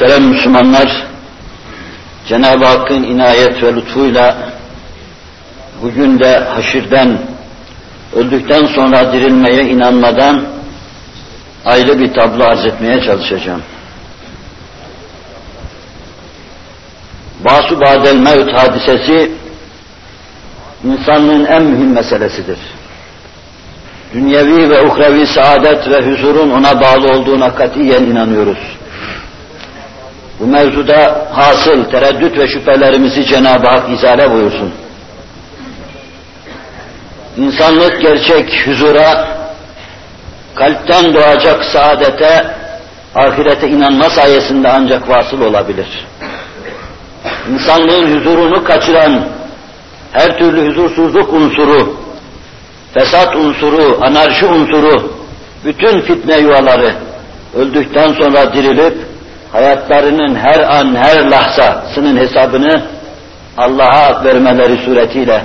Muhterem Müslümanlar, Cenab-ı Hakk'ın inayet ve lütfuyla bugün de haşirden, öldükten sonra dirilmeye inanmadan ayrı bir tablo arz etmeye çalışacağım. Basu Badel Mevt hadisesi insanlığın en mühim meselesidir. Dünyevi ve uhrevi saadet ve huzurun ona bağlı olduğuna katiyen inanıyoruz. Bu mevzuda hasıl tereddüt ve şüphelerimizi Cenab-ı Hak izale buyursun. İnsanlık gerçek huzura, kalpten doğacak saadete, ahirete inanma sayesinde ancak vasıl olabilir. İnsanlığın huzurunu kaçıran her türlü huzursuzluk unsuru, fesat unsuru, anarşi unsuru, bütün fitne yuvaları öldükten sonra dirilip hayatlarının her an, her lahzasının hesabını Allah'a vermeleri suretiyle,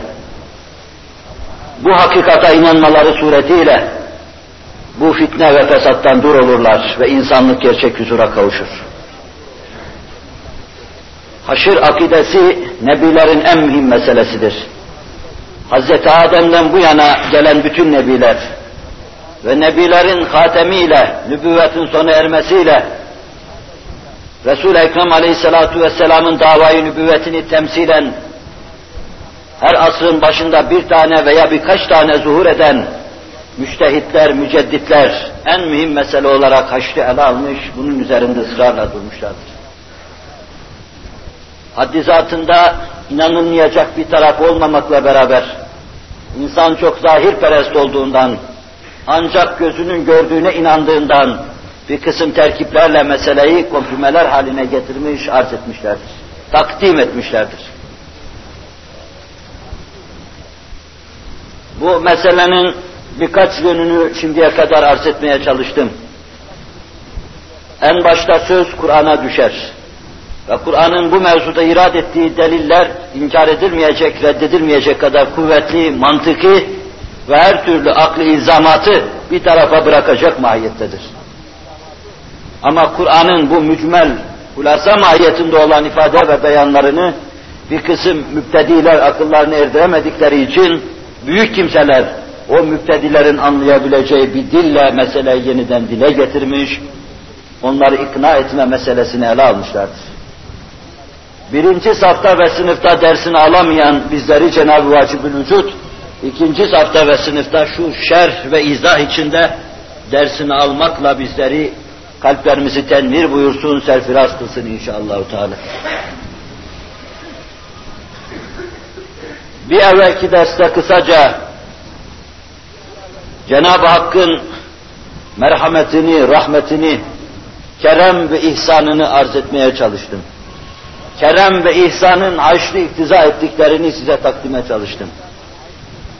bu hakikata inanmaları suretiyle bu fitne ve fesattan dur olurlar ve insanlık gerçek huzura kavuşur. Haşir akidesi nebilerin en mühim meselesidir. Hz. Adem'den bu yana gelen bütün nebiler ve nebilerin hatemiyle, nübüvvetin sona ermesiyle Resul-i Ekrem Aleyhisselatü Vesselam'ın davayı nübüvvetini temsilen her asrın başında bir tane veya birkaç tane zuhur eden müçtehitler, mücedditler en mühim mesele olarak haşrı ele almış, bunun üzerinde ısrarla durmuşlardır. Haddi zatında inanılmayacak bir taraf olmamakla beraber, insan çok zahirperest olduğundan, ancak gözünün gördüğüne inandığından, bir kısım terkiplerle meseleyi komprimeler haline getirmiş, arz etmişlerdir. Takdim etmişlerdir. Bu meselenin birkaç yönünü şimdiye kadar arz etmeye çalıştım. En başta söz Kur'an'a düşer. Ve Kur'an'ın bu mevzuda irad ettiği deliller inkar edilmeyecek, reddedilmeyecek kadar kuvvetli, mantıki ve her türlü aklı ilzamatı bir tarafa bırakacak mahiyettedir. Ama Kur'an'ın bu mücmel, hulasa mahiyetinde olan ifade ve beyanlarını bir kısım müptediler akıllarını erdiremedikleri için büyük kimseler o müptedilerin anlayabileceği bir dille meseleyi yeniden dile getirmiş, onları ikna etme meselesini ele almışlardır. Birinci safta ve sınıfta dersini alamayan bizleri Cenab-ı Vacibül Vücut, ikinci safta ve sınıfta şu şerh ve izah içinde dersini almakla bizleri kalplerimizi tenvir buyursun, serfiraz kılsın inşallah. Teala. Bir evvelki derste kısaca Cenab-ı Hakk'ın merhametini, rahmetini, kerem ve ihsanını arz etmeye çalıştım. Kerem ve ihsanın haşlı iktiza ettiklerini size takdime çalıştım.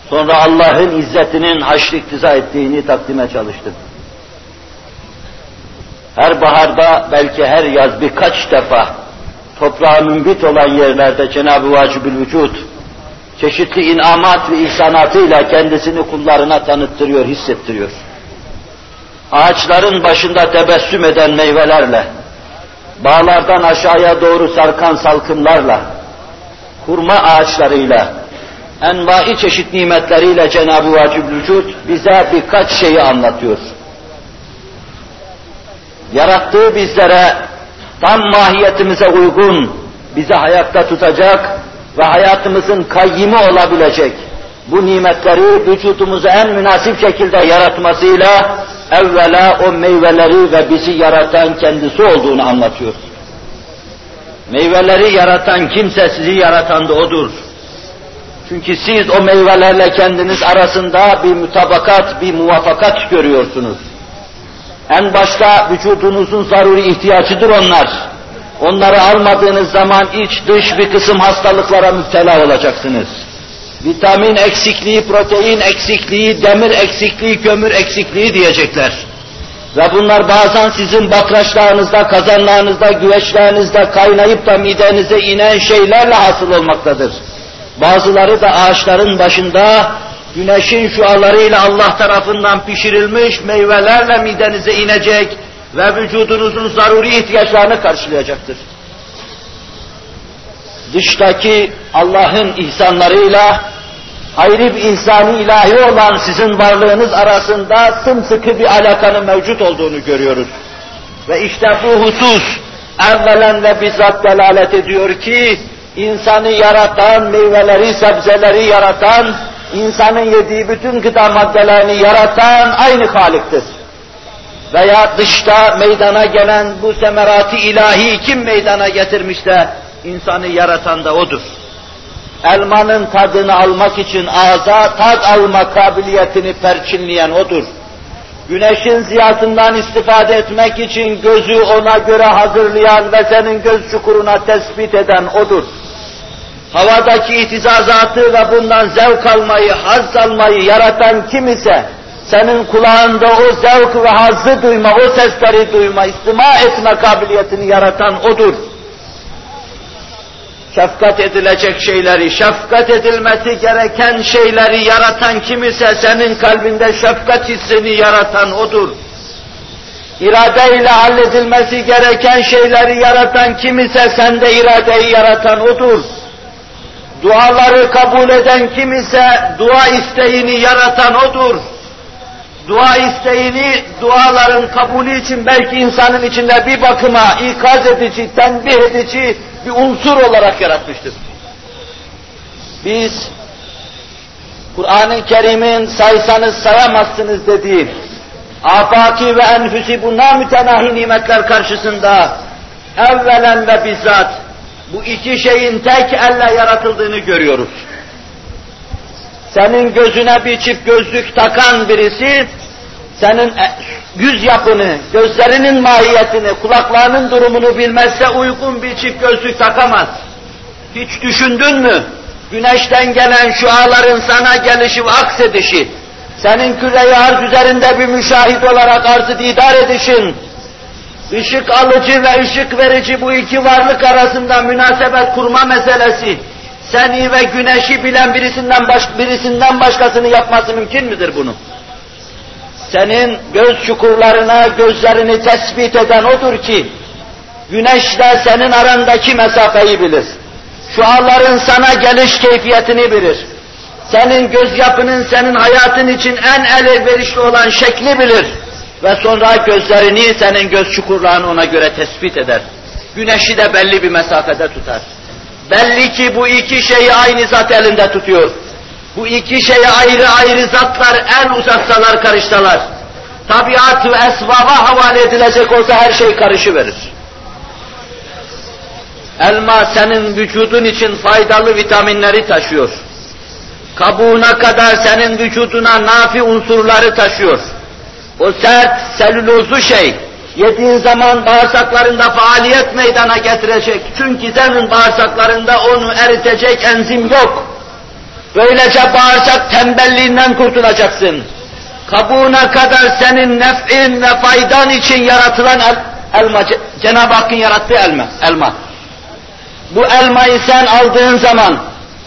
Sonra Allah'ın izzetinin haşlı iktiza ettiğini takdime çalıştım. Her baharda belki her yaz birkaç defa toprağa mümbit olan yerlerde Cenab-ı Vacibül Vücud çeşitli inamat ve ihsanatıyla kendisini kullarına tanıttırıyor, hissettiriyor. Ağaçların başında tebessüm eden meyvelerle, bağlardan aşağıya doğru sarkan salkımlarla, hurma ağaçlarıyla, envai çeşit nimetleriyle Cenab-ı Vacib Vücud bize birkaç şeyi anlatıyor. Yarattığı bizlere tam mahiyetimize uygun, bizi hayatta tutacak ve hayatımızın kayyimi olabilecek bu nimetleri vücudumuza en münasip şekilde yaratmasıyla evvela o meyveleri ve bizi yaratan kendisi olduğunu anlatıyor. Meyveleri yaratan kimse sizi yaratan da odur. Çünkü siz o meyvelerle kendiniz arasında bir mutabakat, bir muvafakat görüyorsunuz. En başta vücudunuzun zaruri ihtiyacıdır onlar. Onları almadığınız zaman iç dış bir kısım hastalıklara müptela olacaksınız. Vitamin eksikliği, protein eksikliği, demir eksikliği, kömür eksikliği diyecekler. Ve bunlar bazen sizin bakraçlarınızda, kazanlarınızda, güveçlerinizde kaynayıp da midenize inen şeylerle hasıl olmaktadır. Bazıları da ağaçların başında güneşin şualarıyla Allah tarafından pişirilmiş meyvelerle midenize inecek ve vücudunuzun zaruri ihtiyaçlarını karşılayacaktır. Dıştaki Allah'ın ihsanlarıyla ayrı bir ihsanı ilahi olan sizin varlığınız arasında sımsıkı bir alakanın mevcut olduğunu görüyoruz. Ve işte bu husus evvelen ve bizzat delalet ediyor ki, insanı yaratan, meyveleri, sebzeleri yaratan, insanın yediği bütün gıda maddelerini yaratan aynı Halik'tir. Veya dışta meydana gelen bu semerati ilahi kim meydana getirmişse, insanı yaratan da O'dur. Elmanın tadını almak için ağza tad alma kabiliyetini perçinleyen O'dur. Güneşin ziyasından istifade etmek için gözü ona göre hazırlayan ve senin göz çukuruna tespit eden O'dur. Havadaki itizazatı ve bundan zevk almayı, haz almayı yaratan kim ise, senin kulağında o zevk ve hazzı duyma, o sesleri duyma, istima etme kabiliyetini yaratan O'dur şefkat edilecek şeyleri, şefkat edilmesi gereken şeyleri yaratan kim ise senin kalbinde şefkat hissini yaratan odur. İradeyle halledilmesi gereken şeyleri yaratan kim ise sende iradeyi yaratan odur. Duaları kabul eden kim ise dua isteğini yaratan odur. Dua isteğini duaların kabulü için belki insanın içinde bir bakıma ikaz edici, tenbih edici, bir unsur olarak yaratmıştır. Biz Kur'an-ı Kerim'in saysanız sayamazsınız dediği afaki ve enfüsi bundan mütenahi nimetler karşısında evvelen ve bizzat bu iki şeyin tek elle yaratıldığını görüyoruz. Senin gözüne bir çift gözlük takan birisi, senin e, yüz yapını, gözlerinin mahiyetini, kulaklarının durumunu bilmezse uygun bir çift gözlük takamaz. Hiç düşündün mü? Güneşten gelen şuaların sana gelişi ve aksedişi, senin küre arz üzerinde bir müşahit olarak arzı didar edişin, ışık alıcı ve ışık verici bu iki varlık arasında münasebet kurma meselesi, seni ve güneşi bilen birisinden, baş, birisinden başkasını yapması mümkün müdür bunu? senin göz çukurlarına gözlerini tespit eden odur ki, güneşle senin arandaki mesafeyi bilir. Şuaların sana geliş keyfiyetini bilir. Senin göz yapının senin hayatın için en elverişli olan şekli bilir. Ve sonra gözlerini senin göz çukurlarını ona göre tespit eder. Güneşi de belli bir mesafede tutar. Belli ki bu iki şeyi aynı zat elinde tutuyor. Bu iki şeye ayrı ayrı zatlar el uzatsalar karışsalar, tabiat ve esbaba havale edilecek olsa her şey karışıverir. Elma senin vücudun için faydalı vitaminleri taşıyor. Kabuğuna kadar senin vücuduna nafi unsurları taşıyor. O sert, selülozlu şey, yediğin zaman bağırsaklarında faaliyet meydana getirecek. Çünkü senin bağırsaklarında onu eritecek enzim yok. Böylece bağırsak tembelliğinden kurtulacaksın. Kabuğuna kadar senin nef'in ve faydan için yaratılan el, elma, Cenab-ı Hakk'ın yarattığı elma, elma. Bu elmayı sen aldığın zaman,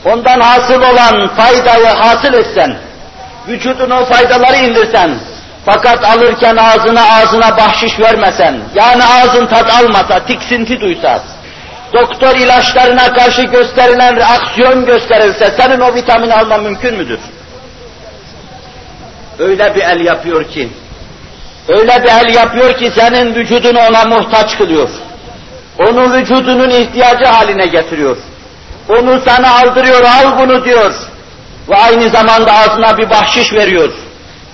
ondan hasıl olan faydayı hasıl etsen, vücuduna o faydaları indirsen, fakat alırken ağzına ağzına bahşiş vermesen, yani ağzın tat almasa, tiksinti duysa, doktor ilaçlarına karşı gösterilen reaksiyon gösterirse senin o vitamini alman mümkün müdür? Öyle bir el yapıyor ki, öyle bir el yapıyor ki senin vücudunu ona muhtaç kılıyor. Onu vücudunun ihtiyacı haline getiriyor. Onu sana aldırıyor, al bunu diyor. Ve aynı zamanda ağzına bir bahşiş veriyor.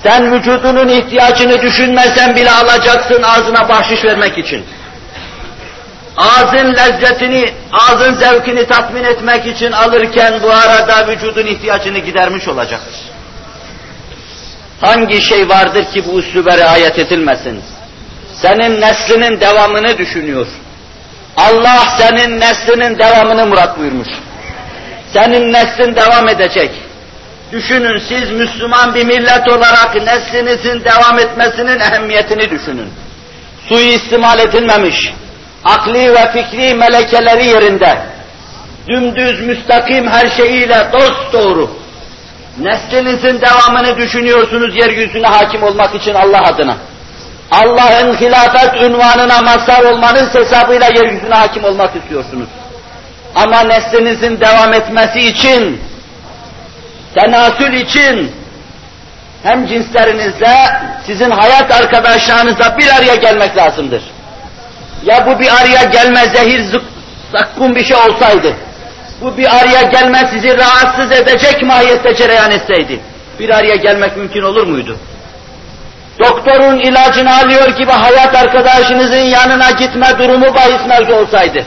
Sen vücudunun ihtiyacını düşünmesen bile alacaksın ağzına bahşiş vermek için ağzın lezzetini, ağzın zevkini tatmin etmek için alırken bu arada vücudun ihtiyacını gidermiş olacaktır. Hangi şey vardır ki bu üsluba riayet edilmesin? Senin neslinin devamını düşünüyor. Allah senin neslinin devamını murat buyurmuş. Senin neslin devam edecek. Düşünün siz Müslüman bir millet olarak neslinizin devam etmesinin ehemmiyetini düşünün. Suyu istimal edilmemiş, akli ve fikri melekeleri yerinde, dümdüz müstakim her şeyiyle dost doğru, neslinizin devamını düşünüyorsunuz yeryüzüne hakim olmak için Allah adına. Allah'ın hilafet ünvanına mazhar olmanız hesabıyla yeryüzüne hakim olmak istiyorsunuz. Ama neslinizin devam etmesi için, tenasül için, hem cinslerinizle, sizin hayat arkadaşlarınızla bir araya gelmek lazımdır. Ya bu bir araya gelme zehir zakkum bir şey olsaydı, bu bir araya gelme sizi rahatsız edecek mahiyette cereyan etseydi, bir araya gelmek mümkün olur muydu? Doktorun ilacını alıyor gibi hayat arkadaşınızın yanına gitme durumu bahis mevzu olsaydı,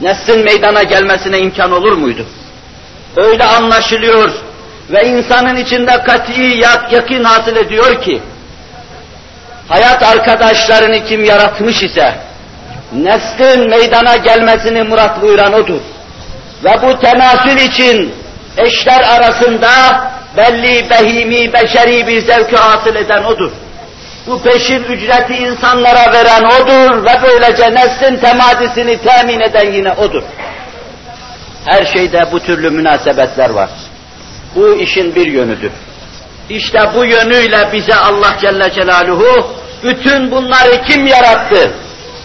neslin meydana gelmesine imkan olur muydu? Öyle anlaşılıyor ve insanın içinde kat'i yakın hasıl ediyor ki, hayat arkadaşlarını kim yaratmış ise, neslin meydana gelmesini murat buyuran odur. Ve bu tenasül için eşler arasında belli behimi, beşeri bir zevki hasıl eden odur. Bu peşin ücreti insanlara veren odur ve böylece neslin temadisini temin eden yine odur. Her şeyde bu türlü münasebetler var. Bu işin bir yönüdür. İşte bu yönüyle bize Allah Celle Celaluhu bütün bunları kim yarattı?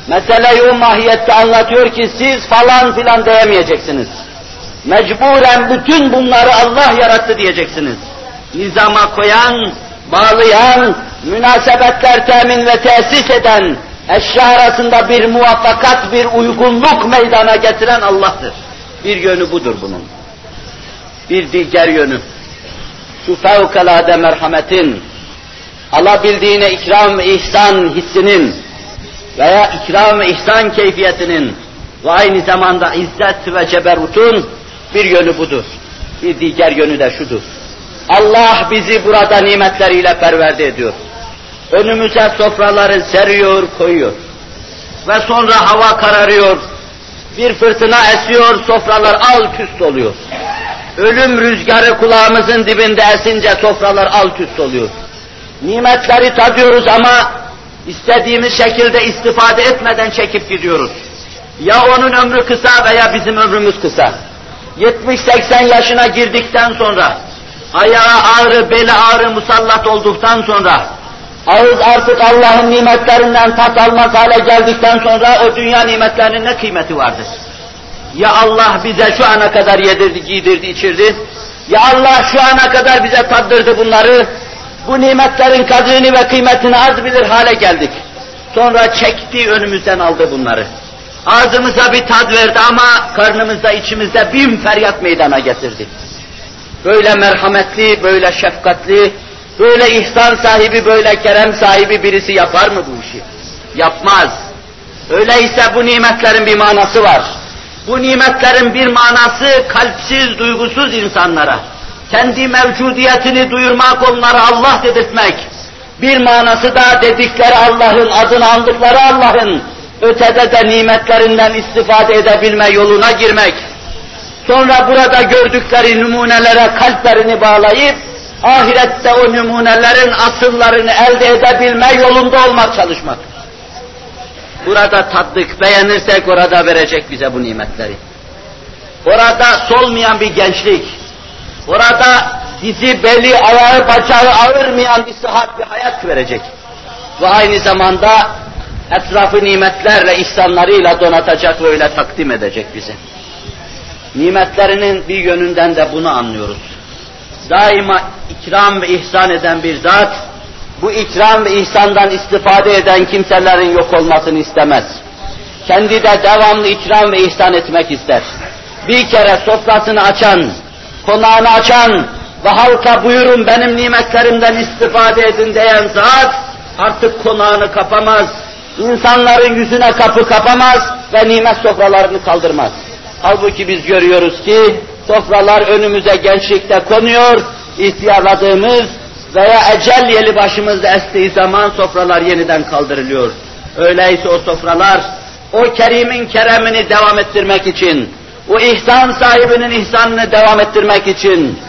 Meseleyi o mahiyette anlatıyor ki siz falan filan diyemeyeceksiniz. Mecburen bütün bunları Allah yarattı diyeceksiniz. Nizama koyan, bağlayan, münasebetler temin ve tesis eden, eşya arasında bir muvaffakat, bir uygunluk meydana getiren Allah'tır. Bir yönü budur bunun. Bir diğer yönü, şu fevkalade merhametin, alabildiğine ikram ve ihsan hissinin veya ikram ve ihsan keyfiyetinin ve aynı zamanda izzet ve ceberutun bir yönü budur. Bir diğer yönü de şudur. Allah bizi burada nimetleriyle perverde ediyor. Önümüze sofraları seriyor, koyuyor. Ve sonra hava kararıyor, bir fırtına esiyor, sofralar alt üst oluyor. Ölüm rüzgarı kulağımızın dibinde esince sofralar alt üst oluyor. Nimetleri tadıyoruz ama istediğimiz şekilde istifade etmeden çekip gidiyoruz. Ya onun ömrü kısa veya bizim ömrümüz kısa. 70-80 yaşına girdikten sonra, ayağı ağrı, beli ağrı musallat olduktan sonra, ağız artık Allah'ın nimetlerinden tat almaz hale geldikten sonra o dünya nimetlerinin ne kıymeti vardır? Ya Allah bize şu ana kadar yedirdi, giydirdi, içirdi, ya Allah şu ana kadar bize tattırdı bunları, bu nimetlerin kadrini ve kıymetini az bilir hale geldik. Sonra çekti önümüzden aldı bunları. Ağzımıza bir tad verdi ama karnımızda içimizde bin feryat meydana getirdi. Böyle merhametli, böyle şefkatli, böyle ihsan sahibi, böyle kerem sahibi birisi yapar mı bu işi? Yapmaz. Öyleyse bu nimetlerin bir manası var. Bu nimetlerin bir manası kalpsiz, duygusuz insanlara, kendi mevcudiyetini duyurmak, onlara Allah dedirtmek. Bir manası da dedikleri Allah'ın, adını andıkları Allah'ın, ötede de nimetlerinden istifade edebilme yoluna girmek, sonra burada gördükleri numunelere kalplerini bağlayıp, ahirette o numunelerin asıllarını elde edebilme yolunda olmak çalışmak. Burada tattık, beğenirsek orada verecek bize bu nimetleri. Orada solmayan bir gençlik, orada dizi, beli, ayağı, bacağı ağırmayan bir sıhhat, bir hayat verecek. Ve aynı zamanda etrafı nimetlerle, ihsanlarıyla donatacak ve öyle takdim edecek bize. Nimetlerinin bir yönünden de bunu anlıyoruz. Daima ikram ve ihsan eden bir zat, bu ikram ve ihsandan istifade eden kimselerin yok olmasını istemez. Kendi de devamlı ikram ve ihsan etmek ister. Bir kere sofrasını açan, konağını açan ve halka buyurun benim nimetlerimden istifade edin diyen zat artık konağını kapamaz, insanların yüzüne kapı kapamaz ve nimet sofralarını kaldırmaz. Halbuki biz görüyoruz ki sofralar önümüze gençlikte konuyor, ihtiyarladığımız veya ecel yeli başımızda estiği zaman sofralar yeniden kaldırılıyor. Öyleyse o sofralar o Kerim'in keremini devam ettirmek için, o ihsan sahibinin ihsanını devam ettirmek için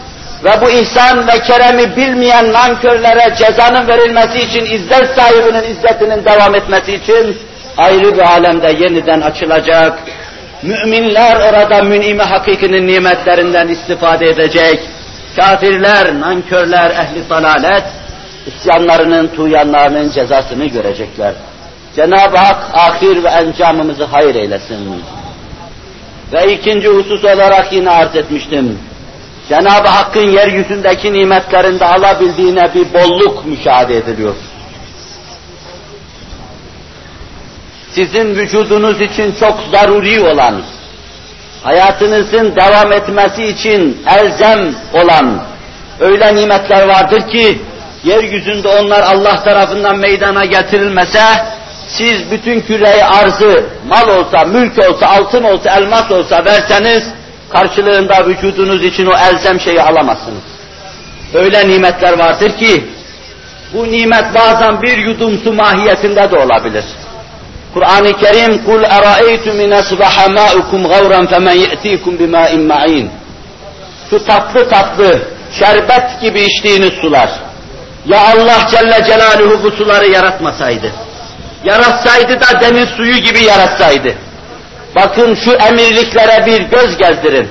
ve bu ihsan ve keremi bilmeyen nankörlere cezanın verilmesi için, izzet sahibinin izzetinin devam etmesi için ayrı bir alemde yeniden açılacak. Müminler orada mün'imi hakikinin nimetlerinden istifade edecek. Kafirler, nankörler, ehli dalalet isyanlarının, tuğyanlarının cezasını görecekler. Cenab-ı Hak ahir ve encamımızı hayır eylesin. Ve ikinci husus olarak yine arz etmiştim. Cenab-ı Hakk'ın yeryüzündeki nimetlerinde alabildiğine bir bolluk müşahede ediliyor. Sizin vücudunuz için çok zaruri olan, hayatınızın devam etmesi için elzem olan öyle nimetler vardır ki, yeryüzünde onlar Allah tarafından meydana getirilmese, siz bütün küreyi arzı, mal olsa, mülk olsa, altın olsa, elmas olsa verseniz, karşılığında vücudunuz için o elzem şeyi alamazsınız. Öyle nimetler vardır ki, bu nimet bazen bir yudum su mahiyetinde de olabilir. Kur'an-ı Kerim kul eraeytum in asbaha ma'ukum gavran femen ye'tikum bima'in ma'in. Şu tatlı tatlı şerbet gibi içtiğiniz sular. Ya Allah Celle Celaluhu bu suları yaratmasaydı. Yaratsaydı da deniz suyu gibi yaratsaydı. Bakın şu emirliklere bir göz gezdirin.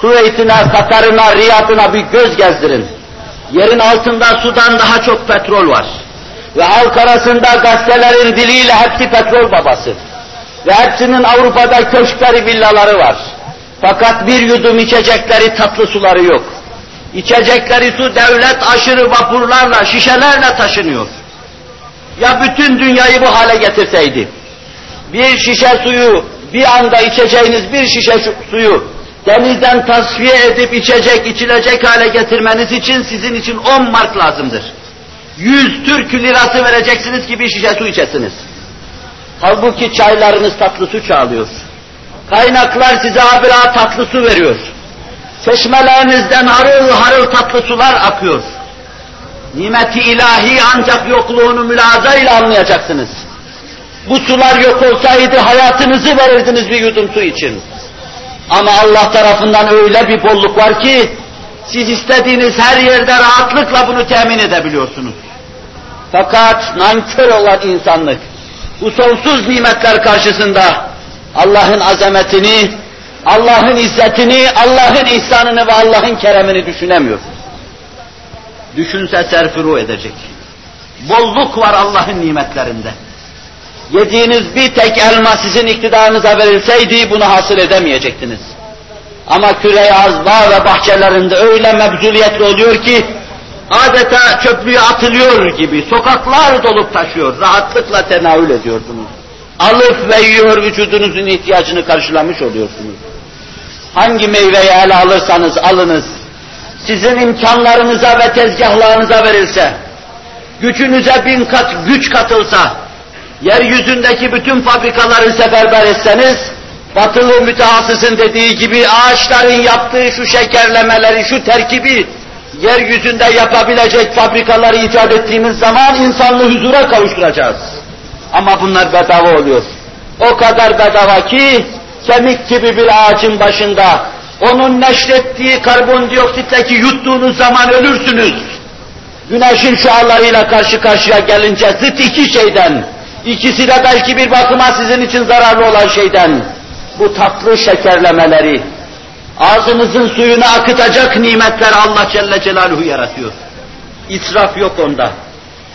Kuveyt'ine, Katar'ına, Riyad'ına bir göz gezdirin. Yerin altında sudan daha çok petrol var. Ve halk arasında gazetelerin diliyle hepsi petrol babası. Ve hepsinin Avrupa'da köşkleri, villaları var. Fakat bir yudum içecekleri tatlı suları yok. İçecekleri su devlet aşırı vapurlarla, şişelerle taşınıyor. Ya bütün dünyayı bu hale getirseydi, bir şişe suyu, bir anda içeceğiniz bir şişe suyu denizden tasfiye edip içecek, içilecek hale getirmeniz için sizin için 10 mark lazımdır. 100 Türk lirası vereceksiniz ki bir şişe su içesiniz. Halbuki çaylarınız tatlı su çağlıyor. Kaynaklar size habire tatlı su veriyor. Çeşmelerinizden harıl harıl tatlı sular akıyor. Nimeti ilahi ancak yokluğunu mülazayla anlayacaksınız. Bu sular yok olsaydı hayatınızı verirdiniz bir yudum su için. Ama Allah tarafından öyle bir bolluk var ki, siz istediğiniz her yerde rahatlıkla bunu temin edebiliyorsunuz. Fakat nankör olan insanlık, bu sonsuz nimetler karşısında Allah'ın azametini, Allah'ın izzetini, Allah'ın ihsanını ve Allah'ın keremini düşünemiyor. Düşünse serfuru edecek. Bolluk var Allah'ın nimetlerinde. Yediğiniz bir tek elma sizin iktidarınıza verilseydi bunu hasıl edemeyecektiniz. Ama küre azba ve bahçelerinde öyle mebzuliyetli oluyor ki adeta çöplüğe atılıyor gibi sokaklar dolup taşıyor. Rahatlıkla tenavül ediyorsunuz. Alıp ve yiyor vücudunuzun ihtiyacını karşılamış oluyorsunuz. Hangi meyveyi ele alırsanız alınız, sizin imkanlarınıza ve tezgahlarınıza verilse, gücünüze bin kat güç katılsa, yeryüzündeki bütün fabrikaları seferber etseniz, batılı mütehassısın dediği gibi ağaçların yaptığı şu şekerlemeleri, şu terkibi yeryüzünde yapabilecek fabrikaları icat ettiğimiz zaman insanlığı huzura kavuşturacağız. Ama bunlar bedava oluyor. O kadar bedava ki kemik gibi bir ağacın başında onun neşrettiği karbondioksitteki yuttuğunuz zaman ölürsünüz. Güneşin şualarıyla karşı karşıya gelince zıt iki şeyden, ikisi de belki bir bakıma sizin için zararlı olan şeyden, bu tatlı şekerlemeleri, ağzınızın suyunu akıtacak nimetler Allah Celle Celaluhu yaratıyor. İsraf yok onda.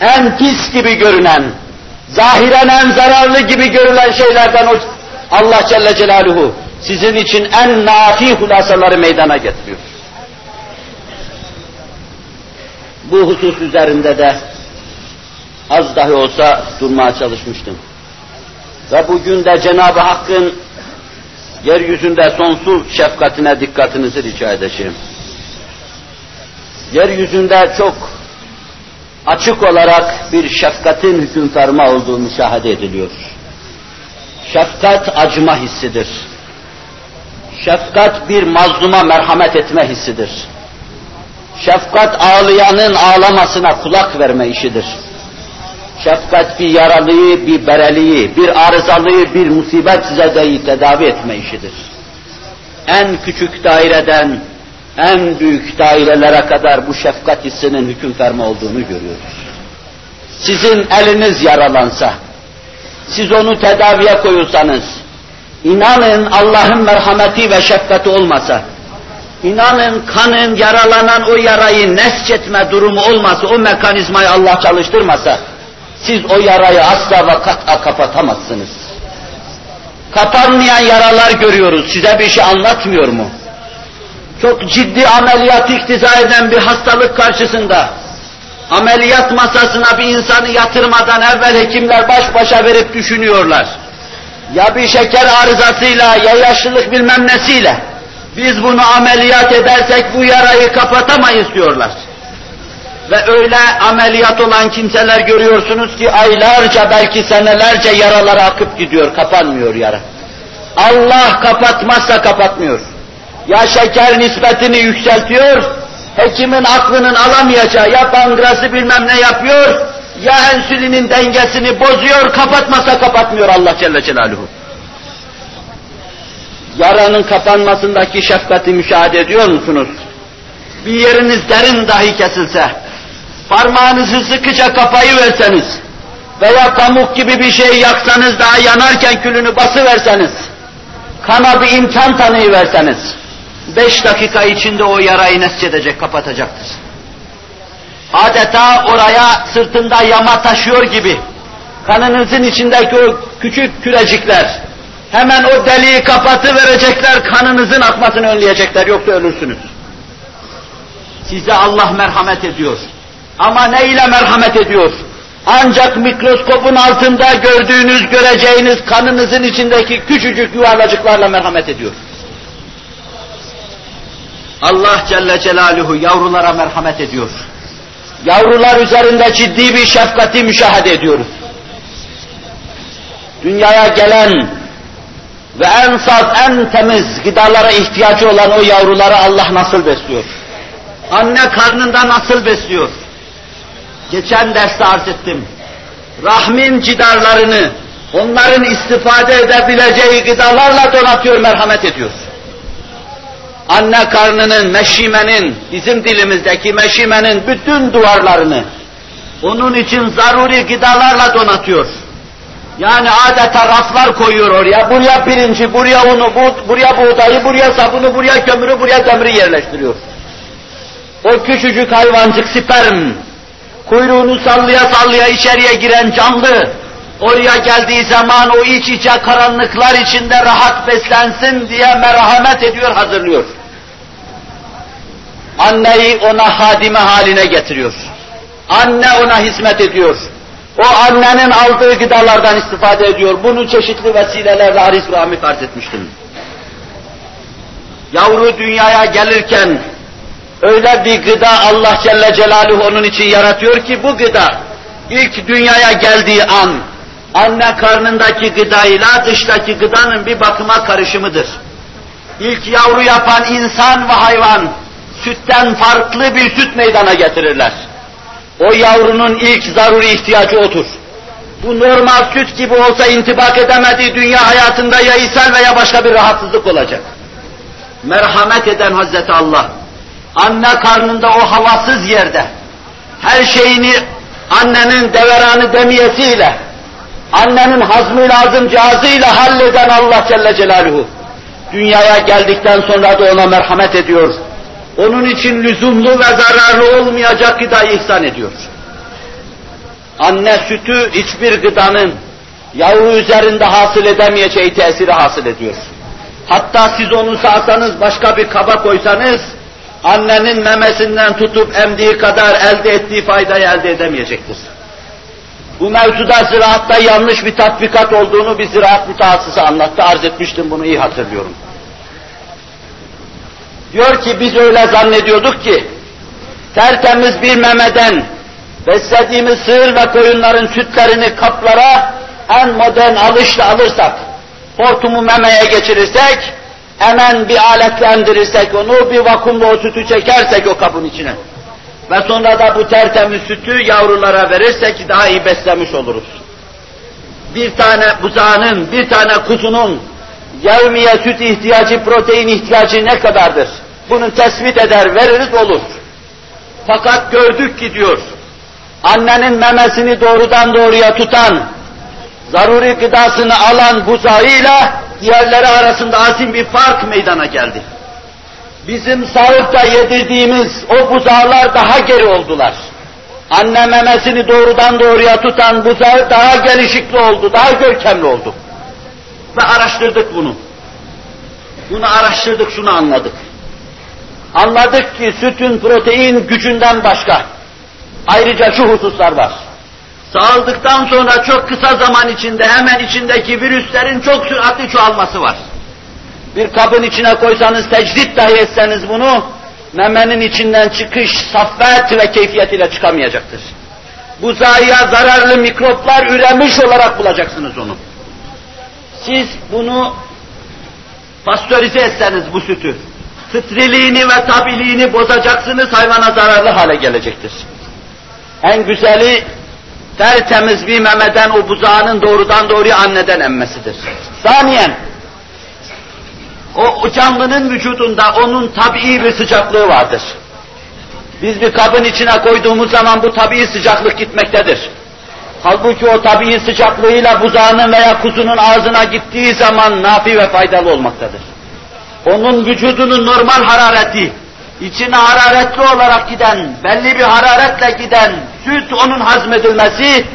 En pis gibi görünen, zahiren en zararlı gibi görülen şeylerden Allah Celle Celaluhu sizin için en nafi hulasaları meydana getiriyor. Bu husus üzerinde de az dahi olsa durmaya çalışmıştım. Ve bugün de Cenab-ı Hakk'ın yeryüzünde sonsuz şefkatine dikkatinizi rica edeceğim. Yeryüzünde çok açık olarak bir şefkatin hüküm ferma olduğu müşahede ediliyor. Şefkat acıma hissidir. Şefkat bir mazluma merhamet etme hissidir. Şefkat ağlayanın ağlamasına kulak verme işidir. Şefkat bir yaralıyı, bir bereliyi, bir arızalıyı, bir musibet zedeyi tedavi etme işidir. En küçük daireden en büyük dairelere kadar bu şefkat hissinin hüküm ferma olduğunu görüyoruz. Sizin eliniz yaralansa, siz onu tedaviye koyulsanız, inanın Allah'ın merhameti ve şefkati olmasa, İnanın kanın yaralanan o yarayı nesçetme durumu olmasa, o mekanizmayı Allah çalıştırmasa, siz o yarayı asla ve kat'a kapatamazsınız. Kapanmayan yaralar görüyoruz, size bir şey anlatmıyor mu? Çok ciddi ameliyat iktiza eden bir hastalık karşısında, ameliyat masasına bir insanı yatırmadan evvel hekimler baş başa verip düşünüyorlar. Ya bir şeker arızasıyla, ya yaşlılık bilmem nesiyle, biz bunu ameliyat edersek bu yarayı kapatamayız diyorlar. Ve öyle ameliyat olan kimseler görüyorsunuz ki aylarca belki senelerce yaralara akıp gidiyor, kapanmıyor yara. Allah kapatmazsa kapatmıyor. Ya şeker nispetini yükseltiyor, hekimin aklının alamayacağı ya pangrası bilmem ne yapıyor, ya ensülinin dengesini bozuyor, kapatmasa kapatmıyor Allah Celle Celaluhu. Yaranın kapanmasındaki şefkati müşahede ediyor musunuz? Bir yeriniz derin dahi kesilse, parmağınızı sıkıca kapayı verseniz veya pamuk gibi bir şey yaksanız daha yanarken külünü bası verseniz, kana bir imkan tanıyıverseniz, beş dakika içinde o yarayı nescedecek, kapatacaktır. Adeta oraya sırtında yama taşıyor gibi, kanınızın içindeki o küçük kürecikler, hemen o deliği kapatı verecekler, kanınızın akmasını önleyecekler, yoksa ölürsünüz. Size Allah merhamet ediyor. Ama ne ile merhamet ediyor? Ancak mikroskopun altında gördüğünüz, göreceğiniz kanınızın içindeki küçücük yuvarlacıklarla merhamet ediyor. Allah Celle Celaluhu yavrulara merhamet ediyor. Yavrular üzerinde ciddi bir şefkati müşahede ediyoruz. Dünyaya gelen ve en saf, en temiz gıdalara ihtiyacı olan o yavruları Allah nasıl besliyor? Anne karnında nasıl besliyor? Geçen derste arz ettim. Rahmin cidarlarını, onların istifade edebileceği gıdalarla donatıyor, merhamet ediyor. Anne karnının, meşimenin, bizim dilimizdeki meşimenin bütün duvarlarını, onun için zaruri gıdalarla donatıyor. Yani adeta raflar koyuyor oraya, buraya pirinci, buraya unu, bu, buraya buğdayı, buraya sabunu, buraya kömürü, buraya demiri yerleştiriyor. O küçücük hayvancık sperm, kuyruğunu sallaya sallaya içeriye giren canlı, oraya geldiği zaman o iç içe karanlıklar içinde rahat beslensin diye merhamet ediyor, hazırlıyor. Anneyi ona hadime haline getiriyor. Anne ona hizmet ediyor. O annenin aldığı gıdalardan istifade ediyor. Bunu çeşitli vesilelerle Haris Rahmi arz etmiştim. Yavru dünyaya gelirken öyle bir gıda Allah Celle Celaluhu onun için yaratıyor ki bu gıda ilk dünyaya geldiği an anne karnındaki gıdayla dıştaki gıdanın bir bakıma karışımıdır. İlk yavru yapan insan ve hayvan sütten farklı bir süt meydana getirirler. O yavrunun ilk zaruri ihtiyacı odur. Bu normal süt gibi olsa intibak edemediği dünya hayatında ya ishal veya başka bir rahatsızlık olacak. Merhamet eden Hazreti Allah, anne karnında o havasız yerde, her şeyini annenin deveranı demiyesiyle, annenin hazmı lazım cihazıyla halleden Allah Celle Celaluhu, dünyaya geldikten sonra da ona merhamet ediyor onun için lüzumlu ve zararlı olmayacak gıdayı ihsan ediyor. Anne sütü hiçbir gıdanın yavru üzerinde hasıl edemeyeceği tesiri hasıl ediyor. Hatta siz onu sağsanız başka bir kaba koysanız, annenin memesinden tutup emdiği kadar elde ettiği faydayı elde edemeyecektir. Bu mevzuda ziraatta yanlış bir tatbikat olduğunu bir ziraat mütehassısı anlattı, arz etmiştim bunu iyi hatırlıyorum. Diyor ki biz öyle zannediyorduk ki tertemiz bir memeden beslediğimiz sığır ve koyunların sütlerini kaplara en modern alışla alırsak, hortumu memeye geçirirsek, hemen bir aletlendirirsek onu, bir vakumla o sütü çekersek o kabın içine ve sonra da bu tertemiz sütü yavrulara verirsek daha iyi beslemiş oluruz. Bir tane buzağının, bir tane kuzunun yevmiye süt ihtiyacı, protein ihtiyacı ne kadardır? Bunu tespit eder, veririz olur. Fakat gördük ki diyor, annenin memesini doğrudan doğruya tutan, zaruri gıdasını alan buzağıyla diğerleri arasında azim bir fark meydana geldi. Bizim sağlıkta yedirdiğimiz o buzağlar daha geri oldular. Anne memesini doğrudan doğruya tutan buzağı daha gelişikli oldu, daha görkemli oldu. Ve araştırdık bunu. Bunu araştırdık, şunu anladık. Anladık ki sütün protein gücünden başka. Ayrıca şu hususlar var. Sağıldıktan sonra çok kısa zaman içinde hemen içindeki virüslerin çok süratli çoğalması var. Bir kabın içine koysanız, tecrit dahi etseniz bunu, memenin içinden çıkış saffet ve keyfiyet ile çıkamayacaktır. Bu zahaya zararlı mikroplar üremiş olarak bulacaksınız onu. Siz bunu pastörize etseniz bu sütü, fıtriliğini ve tabiliğini bozacaksınız, hayvana zararlı hale gelecektir. En güzeli tertemiz bir memeden o buzağının doğrudan doğruya anneden emmesidir. Saniyen, o canlının vücudunda onun tabii bir sıcaklığı vardır. Biz bir kabın içine koyduğumuz zaman bu tabii sıcaklık gitmektedir. Halbuki o tabii sıcaklığıyla buzağının veya kuzunun ağzına gittiği zaman nafi ve faydalı olmaktadır. Onun vücudunun normal harareti, içine hararetli olarak giden, belli bir hararetle giden süt onun hazmedilmesi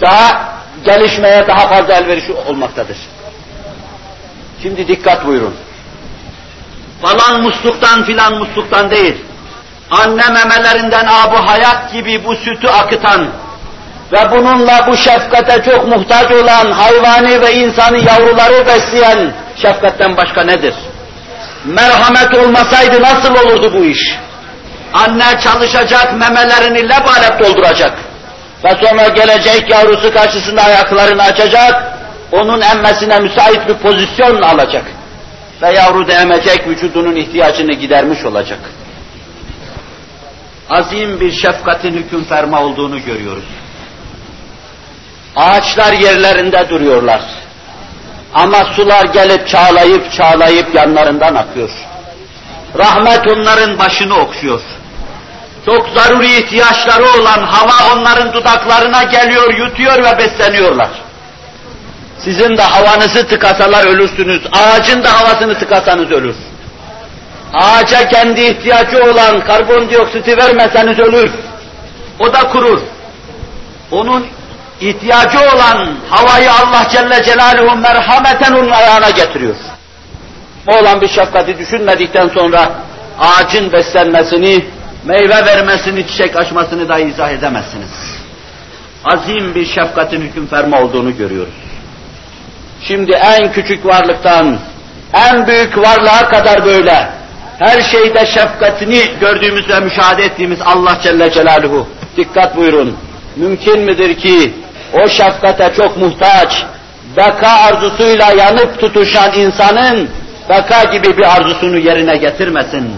daha gelişmeye daha fazla elverişli olmaktadır. Şimdi dikkat buyurun. Falan musluktan filan musluktan değil. Anne memelerinden abu hayat gibi bu sütü akıtan ve bununla bu şefkate çok muhtaç olan hayvani ve insanı yavruları besleyen şefkatten başka nedir? Merhamet olmasaydı nasıl olurdu bu iş? Anne çalışacak, memelerini lebalep dolduracak. Ve sonra gelecek yavrusu karşısında ayaklarını açacak, onun emmesine müsait bir pozisyon alacak. Ve yavru da emecek, vücudunun ihtiyacını gidermiş olacak. Azim bir şefkatin hüküm ferma olduğunu görüyoruz. Ağaçlar yerlerinde duruyorlar. Ama sular gelip çağlayıp çağlayıp yanlarından akıyor. Rahmet onların başını okşuyor. Çok zaruri ihtiyaçları olan hava onların dudaklarına geliyor, yutuyor ve besleniyorlar. Sizin de havanızı tıkasalar ölürsünüz. Ağacın da havasını tıkasanız ölür. Ağaca kendi ihtiyacı olan karbondioksiti vermeseniz ölür. O da kurur. Onun ihtiyacı olan havayı Allah Celle Celaluhu merhameten onun ayağına getiriyor. Olan bir şefkati düşünmedikten sonra ağacın beslenmesini, meyve vermesini, çiçek açmasını da izah edemezsiniz. Azim bir şefkatin hüküm ferma olduğunu görüyoruz. Şimdi en küçük varlıktan en büyük varlığa kadar böyle her şeyde şefkatini gördüğümüz ve müşahede ettiğimiz Allah Celle Celaluhu. Dikkat buyurun. Mümkün midir ki o şefkate çok muhtaç, beka arzusuyla yanıp tutuşan insanın beka gibi bir arzusunu yerine getirmesin.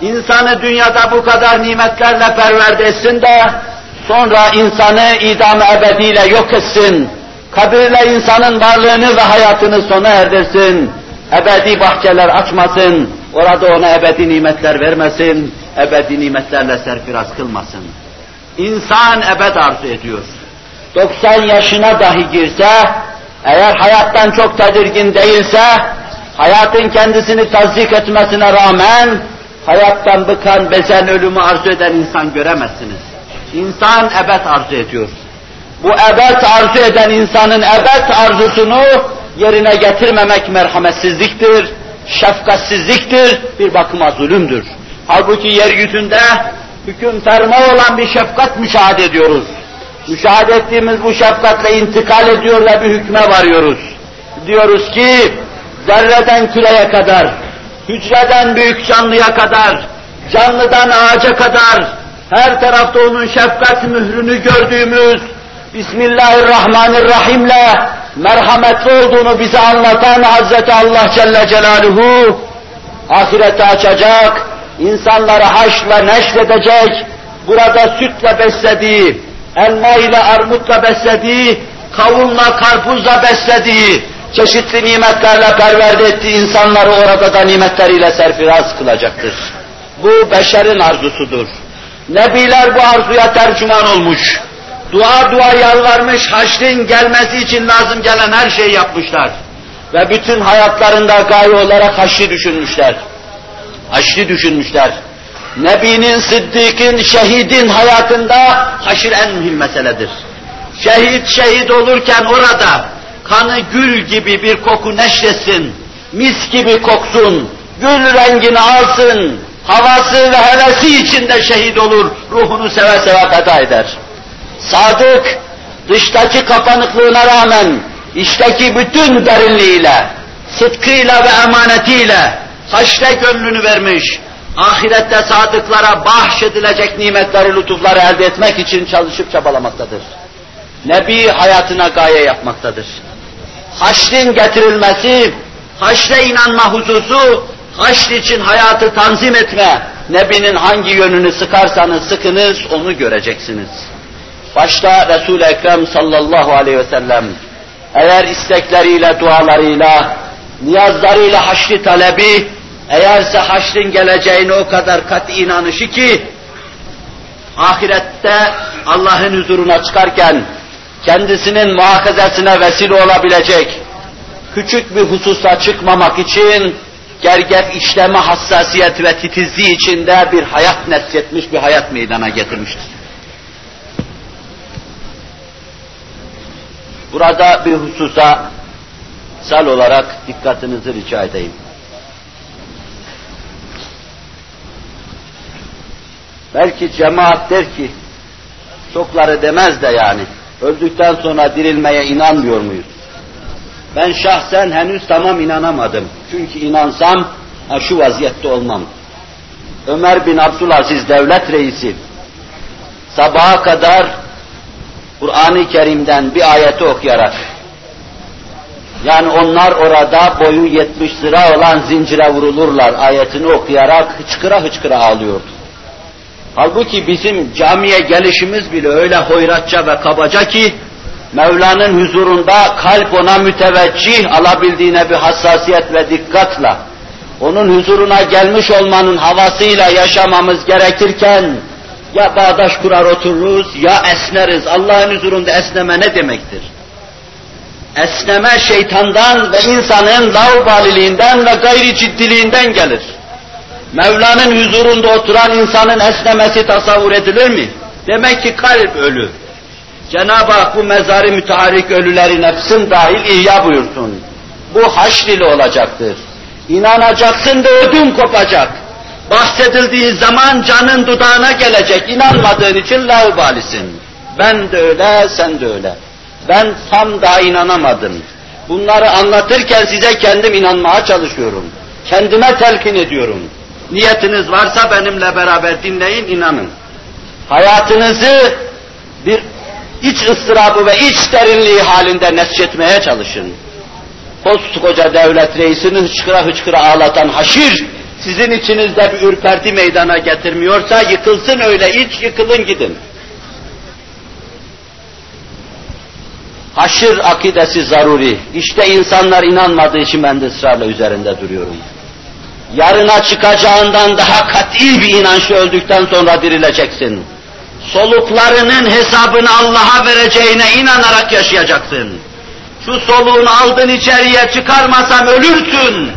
İnsanı dünyada bu kadar nimetlerle perverde etsin de sonra insanı idam ebediyle yok etsin. Kabirle insanın varlığını ve hayatını sona erdirsin. Ebedi bahçeler açmasın. Orada ona ebedi nimetler vermesin. Ebedi nimetlerle serfiraz kılmasın. İnsan ebed arzu ediyor. 90 yaşına dahi girse, eğer hayattan çok tedirgin değilse, hayatın kendisini tazdik etmesine rağmen, hayattan bıkan, bezen, ölümü arzu eden insan göremezsiniz. İnsan ebed arzu ediyor. Bu ebed arzu eden insanın ebed arzusunu yerine getirmemek merhametsizliktir, şefkatsizliktir, bir bakıma zulümdür. Halbuki yeryüzünde hüküm ferma olan bir şefkat müşahede ediyoruz. Müşahede ettiğimiz bu şefkatle intikal ediyor ve bir hükme varıyoruz. Diyoruz ki, zerreden küreye kadar, hücreden büyük canlıya kadar, canlıdan ağaca kadar, her tarafta onun şefkat mührünü gördüğümüz, Bismillahirrahmanirrahim'le merhametli olduğunu bize anlatan Hazreti Allah Celle Celaluhu, ahirete açacak, insanları haşla neşredecek, burada sütle beslediği, elma ile armutla beslediği, kavunla karpuzla beslediği, çeşitli nimetlerle perverde ettiği insanları orada da nimetleriyle serfiraz kılacaktır. Bu beşerin arzusudur. Nebiler bu arzuya tercüman olmuş. Dua dua yalvarmış, haşrin gelmesi için lazım gelen her şeyi yapmışlar. Ve bütün hayatlarında gaye olarak haşri düşünmüşler. Haşri düşünmüşler. Nebinin, sıddıkın, şehidin hayatında haşir en mühim meseledir. Şehit şehit olurken orada kanı gül gibi bir koku neşresin, mis gibi koksun, gül rengini alsın, havası ve hevesi içinde şehit olur, ruhunu seve seve feda eder. Sadık, dıştaki kapanıklığına rağmen, içteki bütün derinliğiyle, sıdkıyla ve emanetiyle, haşre gönlünü vermiş, ahirette sadıklara bahşedilecek nimetleri, lütufları elde etmek için çalışıp çabalamaktadır. Nebi hayatına gaye yapmaktadır. Haşrin getirilmesi, haşre inanma hususu, haşr için hayatı tanzim etme, Nebinin hangi yönünü sıkarsanız sıkınız onu göreceksiniz. Başta Resul-i Ekrem sallallahu aleyhi ve sellem eğer istekleriyle, dualarıyla, niyazlarıyla haşri talebi, eğerse haşrin geleceğine o kadar kat inanışı ki, ahirette Allah'ın huzuruna çıkarken kendisinin muhakazesine vesile olabilecek küçük bir hususa çıkmamak için gergef işleme hassasiyet ve titizliği içinde bir hayat nesletmiş, bir hayat meydana getirmiştir. Burada bir hususa sal olarak dikkatinizi rica edeyim. Belki cemaat der ki, çokları demez de yani, öldükten sonra dirilmeye inanmıyor muyuz? Ben şahsen henüz tamam inanamadım. Çünkü inansam ha, şu vaziyette olmam. Ömer bin Abdülaziz devlet reisi sabaha kadar Kur'an-ı Kerim'den bir ayeti okuyarak yani onlar orada boyu 70 lira olan zincire vurulurlar ayetini okuyarak hıçkıra hıçkıra ağlıyordu. Halbuki bizim camiye gelişimiz bile öyle hoyratça ve kabaca ki Mevla'nın huzurunda kalp ona müteveccih alabildiğine bir hassasiyet ve dikkatle onun huzuruna gelmiş olmanın havasıyla yaşamamız gerekirken ya bağdaş kurar otururuz ya esneriz. Allah'ın huzurunda esneme ne demektir? Esneme şeytandan ve insanın laubaliliğinden ve gayri ciddiliğinden gelir. Mevla'nın huzurunda oturan insanın esnemesi tasavvur edilir mi? Demek ki kalp ölü. Cenab-ı Hak bu mezarı müteharik ölüleri nefsin dahil ihya buyursun. Bu haşr olacaktır. İnanacaksın da ödün kopacak. Bahsedildiği zaman canın dudağına gelecek. İnanmadığın için laubalisin. Ben de öyle, sen de öyle. Ben tam daha inanamadım. Bunları anlatırken size kendim inanmaya çalışıyorum. Kendime telkin ediyorum. Niyetiniz varsa benimle beraber dinleyin, inanın. Hayatınızı bir iç ıstırabı ve iç derinliği halinde nesçetmeye çalışın. Koskoca devlet reisini hıçkıra hıçkıra ağlatan haşir, sizin içinizde bir ürperti meydana getirmiyorsa yıkılsın öyle iç, yıkılın gidin. Haşir akidesi zaruri. İşte insanlar inanmadığı için ben de ısrarla üzerinde duruyorum. Yarına çıkacağından daha kat'i bir inançla öldükten sonra dirileceksin soluklarının hesabını Allah'a vereceğine inanarak yaşayacaksın. Şu soluğunu aldın içeriye çıkarmasan ölürsün.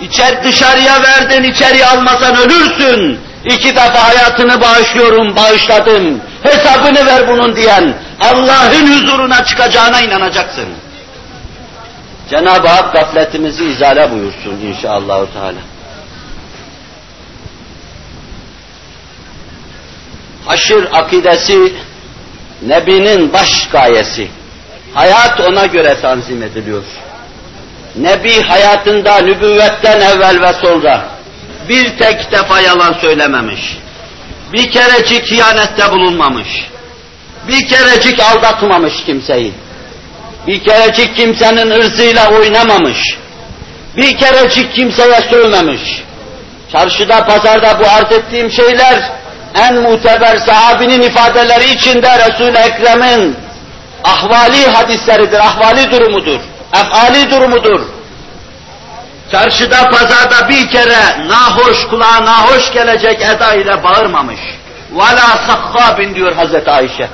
İçer dışarıya verdin içeriye almasan ölürsün. İki defa hayatını bağışlıyorum, bağışladım. Hesabını ver bunun diyen Allah'ın huzuruna çıkacağına inanacaksın. Cenab-ı Hak gafletimizi izale buyursun inşallah. Teala. Haşir akidesi Nebi'nin baş gayesi. Hayat ona göre tanzim ediliyor. Nebi hayatında nübüvvetten evvel ve sonra bir tek defa yalan söylememiş. Bir kerecik hiyanette bulunmamış. Bir kerecik aldatmamış kimseyi. Bir kerecik kimsenin ırzıyla oynamamış. Bir kerecik kimseye sövmemiş. Çarşıda, pazarda bu arz ettiğim şeyler en muteber sahabinin ifadeleri içinde Resul-i Ekrem'in ahvali hadisleridir, ahvali durumudur, efali durumudur. Çarşıda, pazarda bir kere nahoş, kulağa nahoş gelecek eda ile bağırmamış. وَلَا سَخَّابٍ diyor Hazreti Ayşe.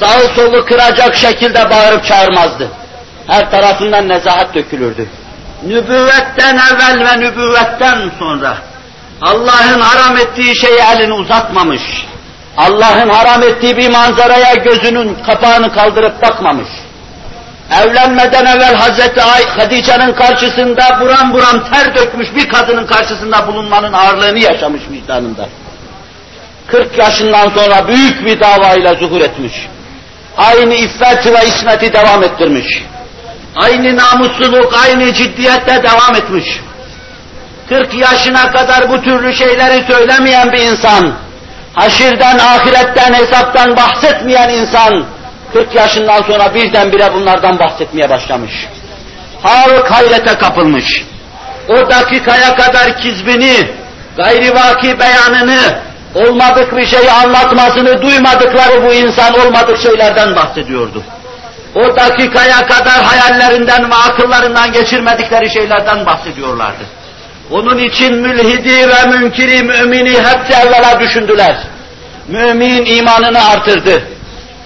Sağı solu kıracak şekilde bağırıp çağırmazdı. Her tarafından nezahat dökülürdü. Nübüvvetten evvel ve nübüvvetten sonra Allah'ın haram ettiği şeye elini uzatmamış. Allah'ın haram ettiği bir manzaraya gözünün kapağını kaldırıp bakmamış. Evlenmeden evvel Hazreti Hadice'nin karşısında buram buram ter dökmüş bir kadının karşısında bulunmanın ağırlığını yaşamış vicdanında. 40 yaşından sonra büyük bir davayla zuhur etmiş. Aynı iffet ve ismeti devam ettirmiş. Aynı namusluluk, aynı ciddiyette devam etmiş. 40 yaşına kadar bu türlü şeyleri söylemeyen bir insan, haşirden, ahiretten, hesaptan bahsetmeyen insan, 40 yaşından sonra birdenbire bunlardan bahsetmeye başlamış. Halk hayrete kapılmış. O dakikaya kadar kizbini, gayri vaki beyanını, olmadık bir şeyi anlatmasını duymadıkları bu insan olmadık şeylerden bahsediyordu. O dakikaya kadar hayallerinden ve akıllarından geçirmedikleri şeylerden bahsediyorlardı. Onun için mülhidi ve münkiri mümini hepsi evvela düşündüler. Mümin imanını artırdı.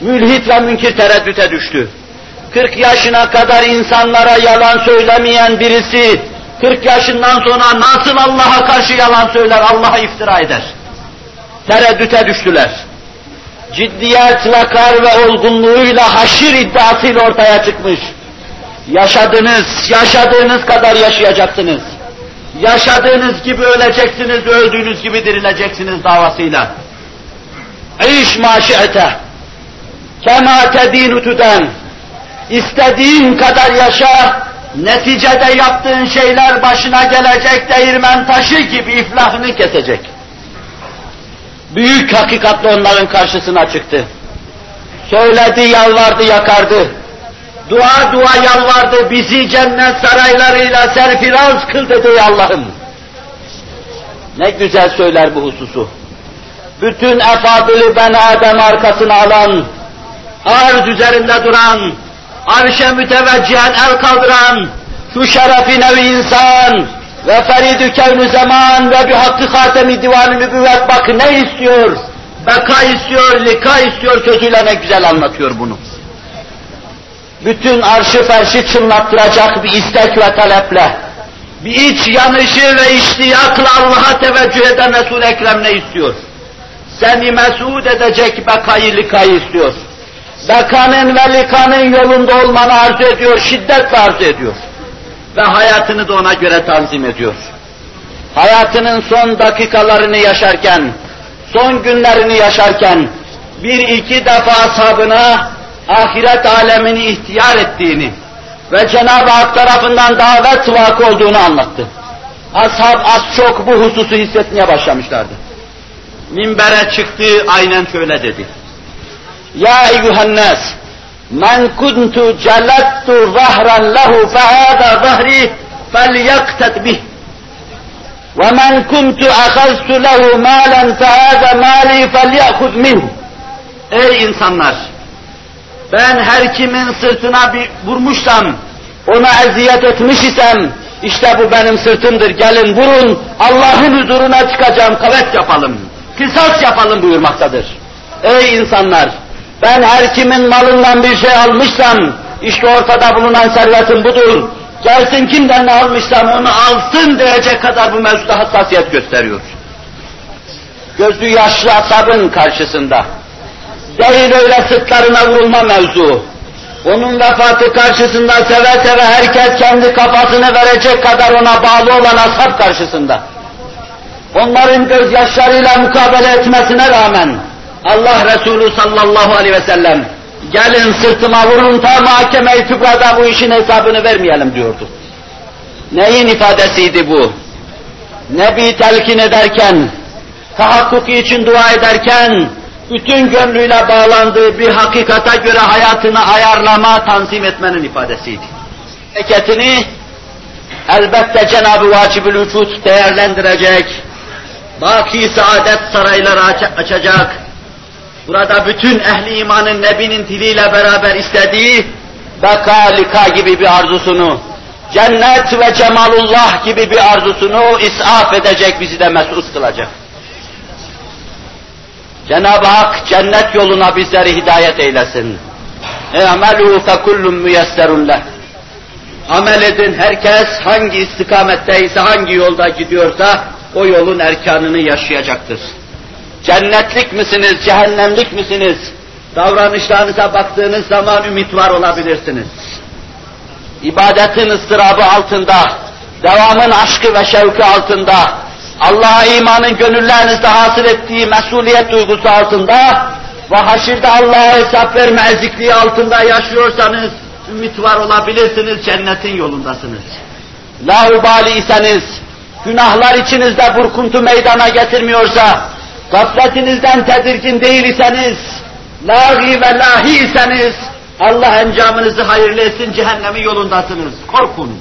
Mülhit ve münkir tereddüte düştü. 40 yaşına kadar insanlara yalan söylemeyen birisi, 40 yaşından sonra nasıl Allah'a karşı yalan söyler, Allah'a iftira eder? Tereddüte düştüler. Ciddiyet, vakar ve olgunluğuyla haşir iddiasıyla ortaya çıkmış. Yaşadınız, yaşadığınız kadar yaşayacaksınız. Yaşadığınız gibi öleceksiniz, öldüğünüz gibi dirileceksiniz davasıyla. İş maşi'ete, kema tedinu tüden, istediğin kadar yaşa, neticede yaptığın şeyler başına gelecek değirmen taşı gibi iflahını kesecek. Büyük hakikatle onların karşısına çıktı. Söyledi, yalvardı, yakardı. Dua dua yalvardı, bizi cennet saraylarıyla serfiraz kıl dedi Allah'ım. Ne güzel söyler bu hususu. Bütün efadili ben Adem arkasına alan, arz üzerinde duran, arşe müteveccihen el kaldıran, şu şerefi nevi insan ve feridü kevnü zaman ve bir hakkı hatemi divanı nübüvvet bak ne istiyor? Beka istiyor, lika istiyor, sözüyle ne güzel anlatıyor bunu. Bütün arşı ferşi çınlattıracak bir istek ve taleple, bir iç yanışı ve iştiyakla Allah'a teveccüh eden Resul-i Ekrem ne istiyor? Seni mesud edecek bekayı likayı istiyor. Bekanın ve likanın yolunda olmanı arzu ediyor, şiddetle arzu ediyor. Ve hayatını da ona göre tanzim ediyor. Hayatının son dakikalarını yaşarken, son günlerini yaşarken, bir iki defa ashabına ahiret alemini ihtiyar ettiğini ve Cenab-ı Hak tarafından davet vakı olduğunu anlattı. Ashab az çok bu hususu hissetmeye başlamışlardı. Minbere çıktı, aynen şöyle dedi. Ya eyyühennas, men kuntu celattu zahran lehu fehâdâ zahri felyaktet bih. وَمَنْ كُنْتُ أَخَذْتُ لَهُ مَالًا فَهَذَا مَالِي فَلْيَأْخُذْ مِنْهُ Ey insanlar! Ben her kimin sırtına bir vurmuşsam, ona eziyet etmiş isem, işte bu benim sırtımdır, gelin vurun, Allah'ın huzuruna çıkacağım, kavet yapalım, kısas yapalım buyurmaktadır. Ey insanlar! Ben her kimin malından bir şey almışsam, işte ortada bulunan servetim budur. Gelsin kimden ne almışsam onu alsın diyecek kadar bu mevzuda hassasiyet gösteriyor. Gözü yaşlı asabın karşısında. Değil öyle sırtlarına vurulma mevzu. Onun vefatı karşısında seve seve herkes kendi kafasını verecek kadar ona bağlı olan ashab karşısında. Onların gözyaşlarıyla mukabele etmesine rağmen Allah Resulü sallallahu aleyhi ve sellem gelin sırtıma vurun ta mahkeme-i kübrada bu işin hesabını vermeyelim diyordu. Neyin ifadesiydi bu? Nebi telkin ederken, tahakkuki için dua ederken, bütün gönlüyle bağlandığı bir hakikata göre hayatını ayarlama, tanzim etmenin ifadesiydi. Hareketini elbette Cenab-ı Vacib-ül Vücut değerlendirecek, baki saadet sarayları aç açacak, burada bütün ehli imanın Nebi'nin diliyle beraber istediği beka lika gibi bir arzusunu, cennet ve cemalullah gibi bir arzusunu isaf edecek, bizi de mesut kılacak. Cenab-ı Hak cennet yoluna bizleri hidayet eylesin. اَعْمَلُوا فَكُلُّمْ مُيَسَّرٌ لَهُ Amel edin, herkes hangi istikametteyse, hangi yolda gidiyorsa, o yolun erkanını yaşayacaktır. Cennetlik misiniz, cehennemlik misiniz? Davranışlarınıza baktığınız zaman ümit var olabilirsiniz. İbadetin ıstırabı altında, devamın aşkı ve şevki altında, Allah'a imanın gönüllerinizde hasıl ettiği mesuliyet duygusu altında ve haşirde Allah'a hesap verme ezikliği altında yaşıyorsanız, ümit var olabilirsiniz, cennetin yolundasınız. Laubali iseniz, günahlar içinizde burkuntu meydana getirmiyorsa, gafletinizden tedirgin değil iseniz, lâgi ve lahi iseniz, Allah encamınızı hayırlı etsin, cehennemin yolundasınız. Korkun.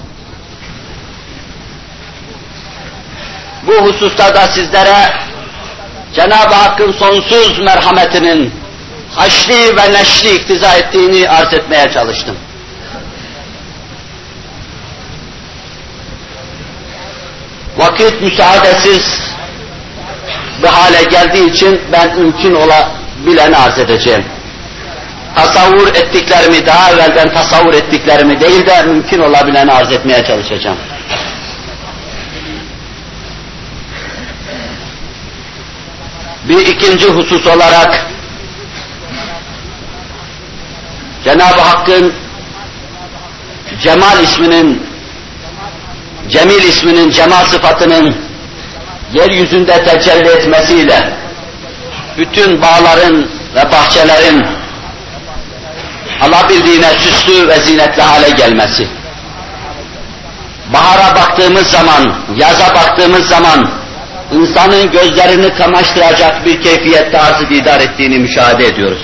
Bu hususta da sizlere Cenab-ı Hakk'ın sonsuz merhametinin haşli ve neşli iktiza ettiğini arz etmeye çalıştım. Vakit müsaadesiz bir hale geldiği için ben mümkün olabileni arz edeceğim. Tasavvur ettiklerimi daha evvelden tasavvur ettiklerimi değil de mümkün olabileni arz etmeye çalışacağım. Bir ikinci husus olarak Cenab-ı Hakk'ın Cemal isminin, Cemil isminin cemal sıfatının yeryüzünde tecelli etmesiyle bütün bağların ve bahçelerin alabildiğine süslü ve zinetli hale gelmesi. Bahara baktığımız zaman, yaza baktığımız zaman insanın gözlerini kamaştıracak bir keyfiyette arz idare ettiğini müşahede ediyoruz.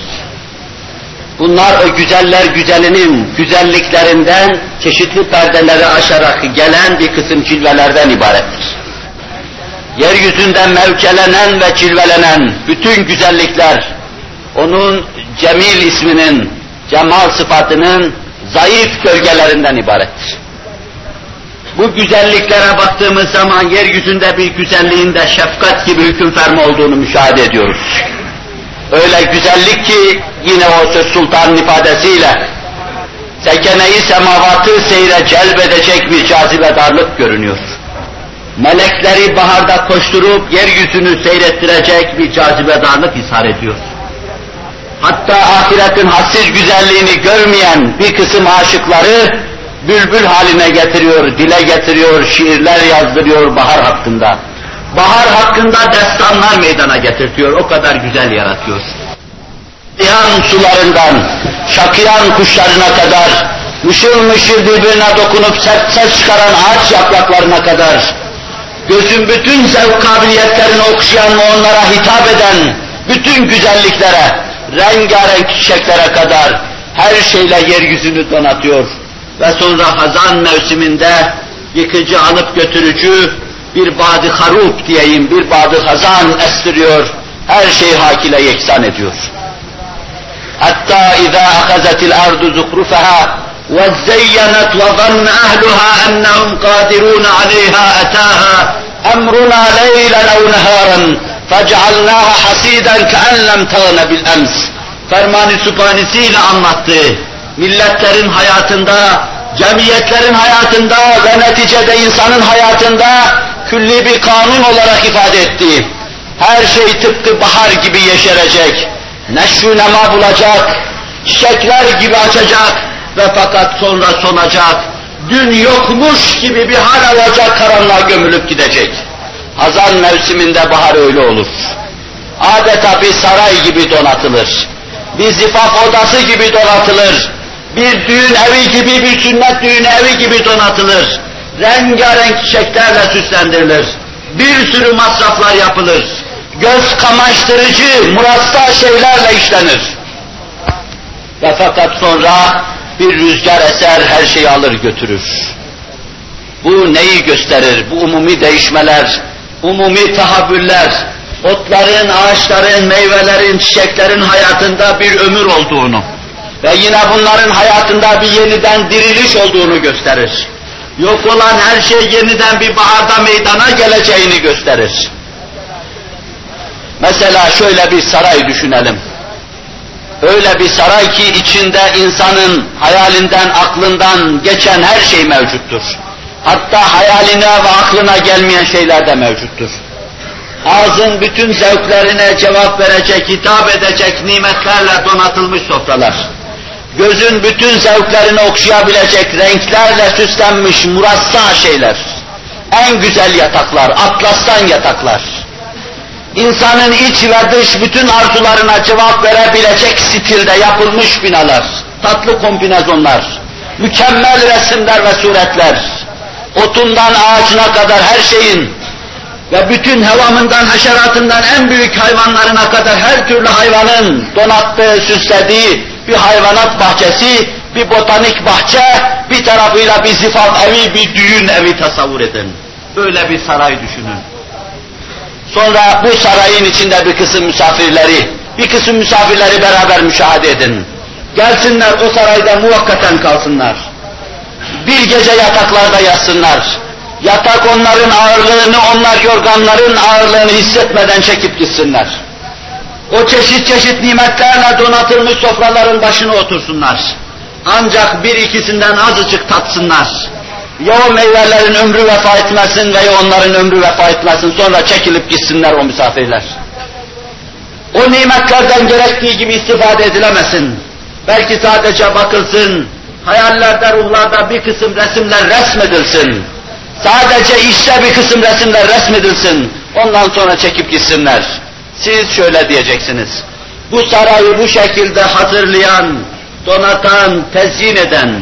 Bunlar o güzeller güzelinin güzelliklerinden çeşitli perdeleri aşarak gelen bir kısım cilvelerden ibarettir. Yeryüzünde mevkelenen ve cilvelenen bütün güzellikler, onun Cemil isminin, cemal sıfatının zayıf gölgelerinden ibarettir. Bu güzelliklere baktığımız zaman yeryüzünde bir güzelliğinde şefkat gibi hüküm ferma olduğunu müşahede ediyoruz. Öyle güzellik ki yine o söz sultanın ifadesiyle tekeneyi semavatı seyre celbedecek bir cazibedarlık görünüyor. Melekleri baharda koşturup yeryüzünü seyrettirecek bir cazibedarlık ishar ediyor. Hatta ahiretin hassiz güzelliğini görmeyen bir kısım aşıkları bülbül haline getiriyor, dile getiriyor, şiirler yazdırıyor bahar hakkında. Bahar hakkında destanlar meydana getirtiyor, o kadar güzel yaratıyor. Yan sularından, şakıyan kuşlarına kadar, mışıl mışıl birbirine dokunup sert ses çıkaran ağaç yapraklarına kadar, gözün bütün zevk kabiliyetlerini okşayan ve onlara hitap eden bütün güzelliklere, rengarenk çiçeklere kadar her şeyle yeryüzünü donatıyor ve sonra hazan mevsiminde yıkıcı alıp götürücü bir badı harup diyeyim, bir badı hazan estiriyor, her şeyi hakile yeksan ediyor. Hatta اِذَا اَخَذَتِ الْاَرْضُ زُخْرُفَهَا وَزَّيَّنَتْ وَظَنَّ أَهْلُهَا أَنَّهُمْ قَادِرُونَ عَلَيْهَا أَتَاهَا أَمْرُنَا لَيْلًا اَوْ نَهَارًا فَجْعَلْنَاهَا حَسِيدًا كَأَنْ لَمْ تَغْنَ بِالْأَمْسِ Fermanı sübhanesiyle anlattı milletlerin hayatında, cemiyetlerin hayatında ve neticede insanın hayatında külli bir kanun olarak ifade etti. Her şey tıpkı bahar gibi yeşerecek, neşru nema bulacak, çiçekler gibi açacak ve fakat sonra sonacak, dün yokmuş gibi bir hal alacak, karanlığa gömülüp gidecek. Hazan mevsiminde bahar öyle olur. Adeta bir saray gibi donatılır. Bir zifaf odası gibi donatılır bir düğün evi gibi, bir sünnet düğün evi gibi donatılır. Rengarenk çiçeklerle süslendirilir. Bir sürü masraflar yapılır. Göz kamaştırıcı, murassa şeylerle işlenir. Ve fakat sonra bir rüzgar eser, her şeyi alır götürür. Bu neyi gösterir? Bu umumi değişmeler, umumi tahabbüller, otların, ağaçların, meyvelerin, çiçeklerin hayatında bir ömür olduğunu, ve yine bunların hayatında bir yeniden diriliş olduğunu gösterir. Yok olan her şey yeniden bir baharda meydana geleceğini gösterir. Mesela şöyle bir saray düşünelim. Öyle bir saray ki içinde insanın hayalinden, aklından geçen her şey mevcuttur. Hatta hayaline ve aklına gelmeyen şeyler de mevcuttur. Ağzın bütün zevklerine cevap verecek, hitap edecek nimetlerle donatılmış sofralar. Gözün bütün zevklerini okşayabilecek renklerle süslenmiş murassa şeyler. En güzel yataklar, atlastan yataklar. İnsanın iç ve dış bütün arzularına cevap verebilecek stilde yapılmış binalar, tatlı kombinezonlar, mükemmel resimler ve suretler, otundan ağacına kadar her şeyin ve bütün hevamından, haşeratından en büyük hayvanlarına kadar her türlü hayvanın donattığı, süslediği bir hayvanat bahçesi, bir botanik bahçe, bir tarafıyla bir zifaf evi, bir düğün evi tasavvur edin. Böyle bir saray düşünün. Sonra bu sarayın içinde bir kısım misafirleri, bir kısım misafirleri beraber müşahede edin. Gelsinler o sarayda muvakkaten kalsınlar. Bir gece yataklarda yatsınlar. Yatak onların ağırlığını, onlar yorganların ağırlığını hissetmeden çekip gitsinler. O çeşit çeşit nimetlerle donatılmış sofraların başına otursunlar. Ancak bir ikisinden azıcık tatsınlar. Ya o meyvelerin ömrü vefa etmesin veya onların ömrü vefa etmesin sonra çekilip gitsinler o misafirler. O nimetlerden gerektiği gibi istifade edilemesin. Belki sadece bakılsın, hayallerde, ruhlarda bir kısım resimler resmedilsin. Sadece işte bir kısım resimler resmedilsin. Ondan sonra çekip gitsinler. Siz şöyle diyeceksiniz. Bu sarayı bu şekilde hazırlayan, donatan, tezyin eden,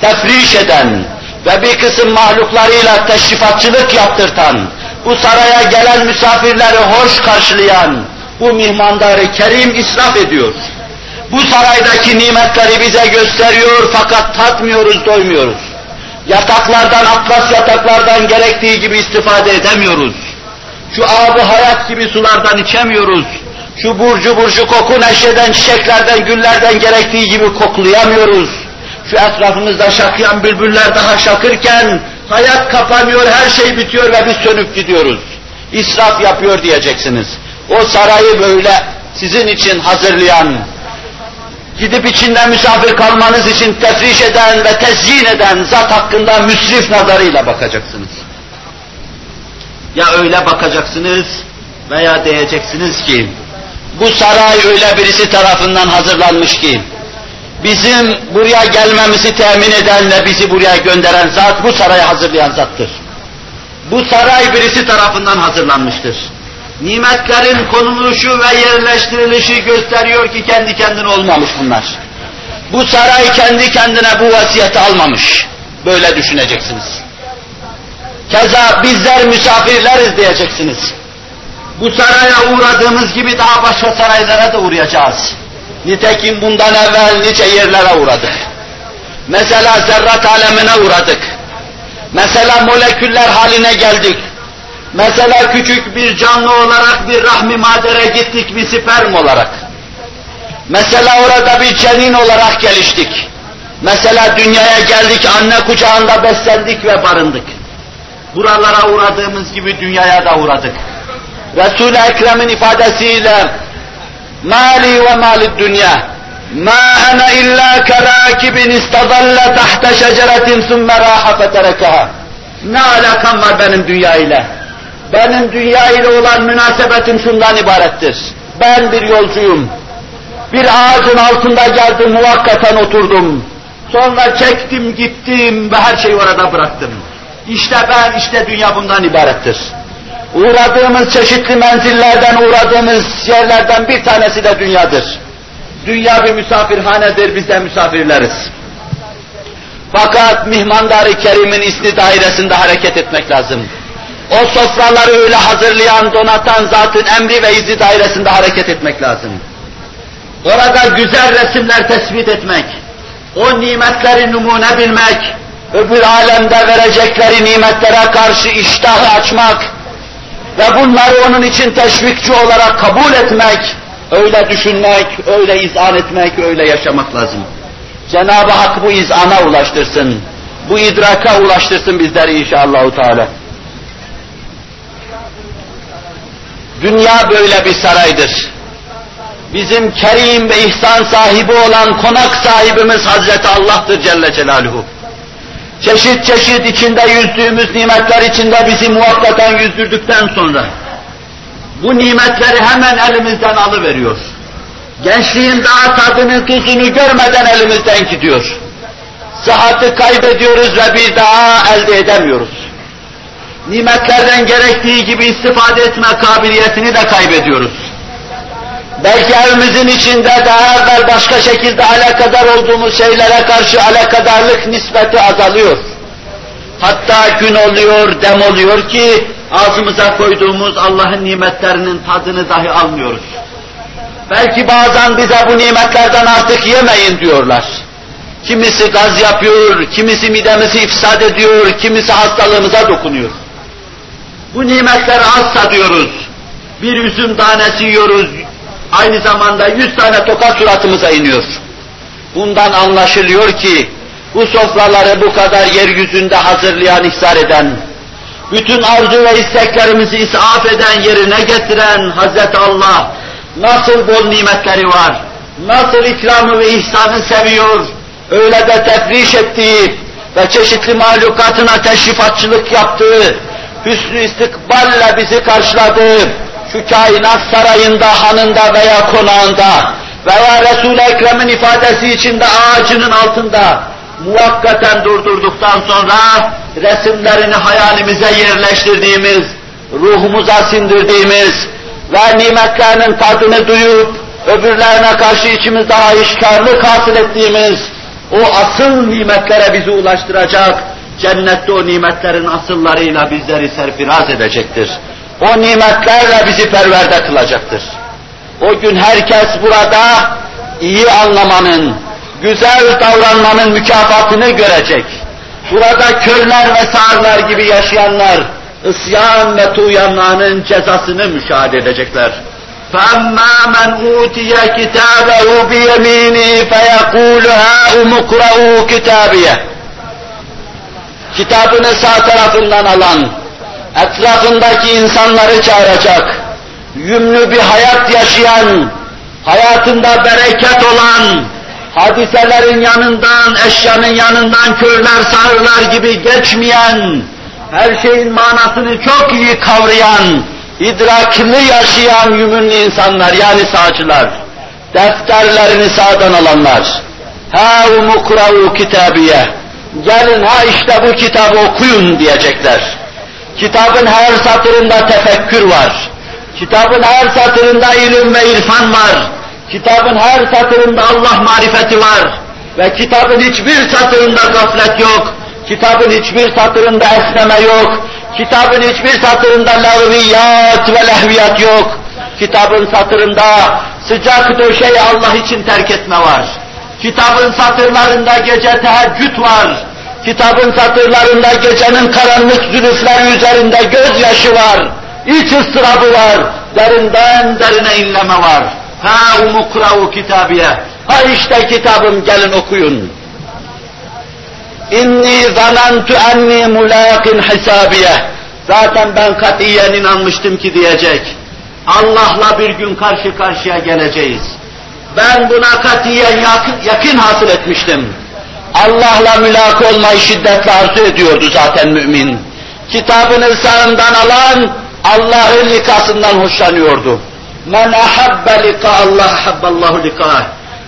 tefriş eden ve bir kısım mahluklarıyla teşrifatçılık yaptırtan, bu saraya gelen misafirleri hoş karşılayan, bu mihmandarı kerim israf ediyor. Bu saraydaki nimetleri bize gösteriyor fakat tatmıyoruz, doymuyoruz. Yataklardan, atlas yataklardan gerektiği gibi istifade edemiyoruz. Şu abı hayat gibi sulardan içemiyoruz. Şu burcu burcu koku neşeden, çiçeklerden, güllerden gerektiği gibi koklayamıyoruz. Şu etrafımızda şakıyan bülbüller daha şakırken hayat kapanıyor, her şey bitiyor ve biz sönüp gidiyoruz. İsraf yapıyor diyeceksiniz. O sarayı böyle sizin için hazırlayan, gidip içinde misafir kalmanız için tefriş eden ve tezyin eden zat hakkında müsrif nazarıyla bakacaksınız. Ya öyle bakacaksınız veya diyeceksiniz ki, bu saray öyle birisi tarafından hazırlanmış ki, bizim buraya gelmemizi temin eden ve bizi buraya gönderen zat, bu sarayı hazırlayan zattır. Bu saray birisi tarafından hazırlanmıştır. Nimetlerin konuluşu ve yerleştirilişi gösteriyor ki kendi kendine olmamış bunlar. Bu saray kendi kendine bu vasiyeti almamış. Böyle düşüneceksiniz. Keza bizler misafirleriz diyeceksiniz. Bu saraya uğradığımız gibi daha başka saraylara da uğrayacağız. Nitekim bundan evvel nice yerlere uğradık. Mesela zerrat alemine uğradık. Mesela moleküller haline geldik. Mesela küçük bir canlı olarak bir rahmi madere gittik bir sperm olarak. Mesela orada bir cenin olarak geliştik. Mesela dünyaya geldik, anne kucağında beslendik ve barındık. Buralara uğradığımız gibi dünyaya da uğradık. Resul-i Ekrem'in ifadesiyle mali ve mali dünya ma ana illa kerakibin istadalla tahta şeceretin sümme raha feterekaha ne alakam var benim dünya ile? Benim dünya ile olan münasebetim şundan ibarettir. Ben bir yolcuyum. Bir ağacın altında geldim, muvakkaten oturdum. Sonra çektim, gittim ve her şeyi orada bıraktım. İşte ben, işte dünya bundan ibarettir. Uğradığımız çeşitli menzillerden, uğradığımız yerlerden bir tanesi de dünyadır. Dünya bir misafirhanedir, biz de misafirleriz. Fakat mihmandar-ı kerimin isni dairesinde hareket etmek lazım. O sofraları öyle hazırlayan, donatan zatın emri ve izi dairesinde hareket etmek lazım. Orada güzel resimler tespit etmek, o nimetleri numune bilmek, öbür alemde verecekleri nimetlere karşı iştahı açmak ve bunları onun için teşvikçi olarak kabul etmek, öyle düşünmek, öyle izan etmek, öyle yaşamak lazım. Cenab-ı Hak bu izana ulaştırsın, bu idraka ulaştırsın bizleri inşallah. Teala. Dünya böyle bir saraydır. Bizim kerim ve ihsan sahibi olan konak sahibimiz Hazreti Allah'tır Celle Celaluhu. Çeşit çeşit içinde yüzdüğümüz nimetler içinde bizi muvakkaten yüzdürdükten sonra bu nimetleri hemen elimizden alıveriyor. Gençliğin daha tadını tuzunu görmeden elimizden gidiyor. Sıhhati kaybediyoruz ve bir daha elde edemiyoruz. Nimetlerden gerektiği gibi istifade etme kabiliyetini de kaybediyoruz. Belki evimizin içinde daha evvel başka şekilde alakadar olduğumuz şeylere karşı alakadarlık nispeti azalıyor. Hatta gün oluyor, dem oluyor ki ağzımıza koyduğumuz Allah'ın nimetlerinin tadını dahi almıyoruz. Belki bazen bize bu nimetlerden artık yemeyin diyorlar. Kimisi gaz yapıyor, kimisi midemizi ifsad ediyor, kimisi hastalığımıza dokunuyor. Bu nimetleri az diyoruz. Bir üzüm tanesi yiyoruz, aynı zamanda yüz tane tokat suratımıza iniyor. Bundan anlaşılıyor ki, bu sofraları bu kadar yeryüzünde hazırlayan, ihsar eden, bütün arzu ve isteklerimizi isaf eden, yerine getiren Hazreti Allah, nasıl bol nimetleri var, nasıl ikramı ve ihsanı seviyor, öyle de tefriş ettiği ve çeşitli mahlukatına teşrifatçılık yaptığı, hüsnü istikballe bizi karşıladığı, şu kainat sarayında, hanında veya konağında veya Resul-i Ekrem'in ifadesi içinde ağacının altında muvakkaten durdurduktan sonra resimlerini hayalimize yerleştirdiğimiz, ruhumuza sindirdiğimiz ve nimetlerinin tadını duyup öbürlerine karşı içimizde işkarlık hasıl ettiğimiz o asıl nimetlere bizi ulaştıracak, cennette o nimetlerin asıllarıyla bizleri serfiraz edecektir. O nimetlerle bizi perverde kılacaktır. O gün herkes burada iyi anlamanın, güzel davranmanın mükafatını görecek. Burada körler ve sağırlar gibi yaşayanlar, ısyan ve tuğyanlarının cezasını müşahede edecekler. فَأَمَّا مَنْ اُوْتِيَ كِتَابَهُ بِيَمِينِهِ فَيَقُولُ هَاُمُ اقْرَؤُوا كِتَابِيَهِ Kitabını sağ tarafından alan, etrafındaki insanları çağıracak, yümlü bir hayat yaşayan, hayatında bereket olan, hadiselerin yanından, eşyanın yanından körler sağırlar gibi geçmeyen, her şeyin manasını çok iyi kavrayan, idrakını yaşayan yümünlü insanlar yani sağcılar, defterlerini sağdan alanlar, ha umukravu kitabiye, gelin ha işte bu kitabı okuyun diyecekler. Kitabın her satırında tefekkür var. Kitabın her satırında ilim ve irfan var. Kitabın her satırında Allah marifeti var. Ve kitabın hiçbir satırında gaflet yok. Kitabın hiçbir satırında esneme yok. Kitabın hiçbir satırında lağviyat ve lehviyat yok. Kitabın satırında sıcak döşeyi Allah için terk etme var. Kitabın satırlarında gece teheccüd var. Kitabın satırlarında gecenin karanlık zülüfleri üzerinde gözyaşı var. İç ıstırabı var. Derinden derine inleme var. Ha umukravu kitabiye. Ha işte kitabım gelin okuyun. İnni zanantu enni mulaqin hisabiye. Zaten ben katiyen inanmıştım ki diyecek. Allah'la bir gün karşı karşıya geleceğiz. Ben buna katiyen yakın, yakın hasıl etmiştim. Allah'la mülak olmayı şiddetle arzu ediyordu zaten mümin. Kitabını sağından alan Allah'ın likasından hoşlanıyordu. Men ahabbe lika Allah habballahu likah.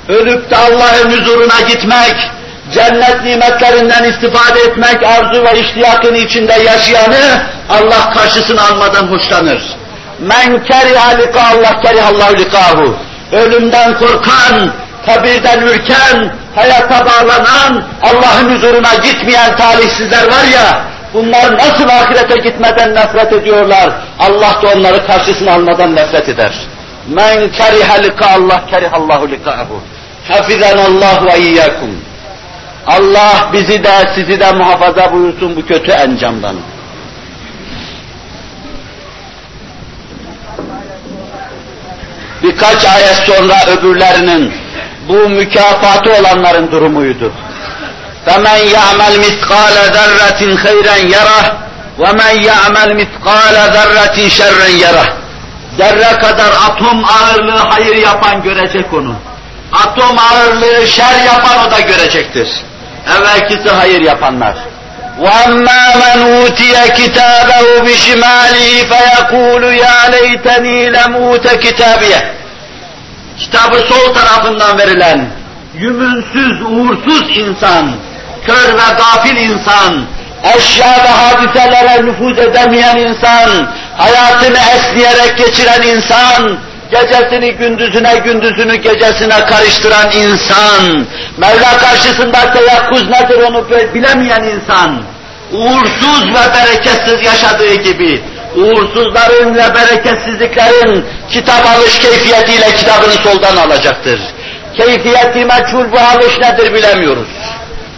Ölüp de Allah'ın huzuruna gitmek, cennet nimetlerinden istifade etmek arzu ve iştiyakın içinde yaşayanı Allah karşısına almadan hoşlanır. Men keriha lika Allah kerihallahu likahu. Ölümden korkan, kabirden ürken, hayata bağlanan, Allah'ın huzuruna gitmeyen talihsizler var ya, bunlar nasıl ahirete gitmeden nefret ediyorlar, Allah da onları karşısına almadan nefret eder. Men kerihe lika Allah kerihallahu likahu. Hafizanallahu ve iyyakum. Allah bizi de sizi de muhafaza buyursun bu kötü encamdan. Birkaç ayet sonra öbürlerinin bu mükafatı olanların durumuydu. فَمَنْ يَعْمَلْ مِثْقَالَ ذَرَّةٍ خَيْرًا يَرَهُ وَمَنْ يَعْمَلْ مِثْقَالَ ذَرَّةٍ شَرًّا يَرَهُ Zerre kadar atom ağırlığı hayır yapan görecek onu. Atom ağırlığı şer yapan o da görecektir. Evvelkisi hayır yapanlar. وأما من أوتي كتابه بشماله فيقول يا ليتني لم أوت كتابيه Kitabı sol tarafından verilen, yümünsüz, uğursuz insan, kör ve gafil insan, eşya ve hadiselere nüfuz edemeyen insan, hayatını esniyerek geçiren insan, gecesini gündüzüne, gündüzünü gecesine karıştıran insan, Mevla karşısında teyakkuz nedir onu bilemeyen insan, uğursuz ve bereketsiz yaşadığı gibi, uğursuzların ve bereketsizliklerin kitap alış keyfiyetiyle kitabını soldan alacaktır. Keyfiyeti meçhul bu alış nedir bilemiyoruz.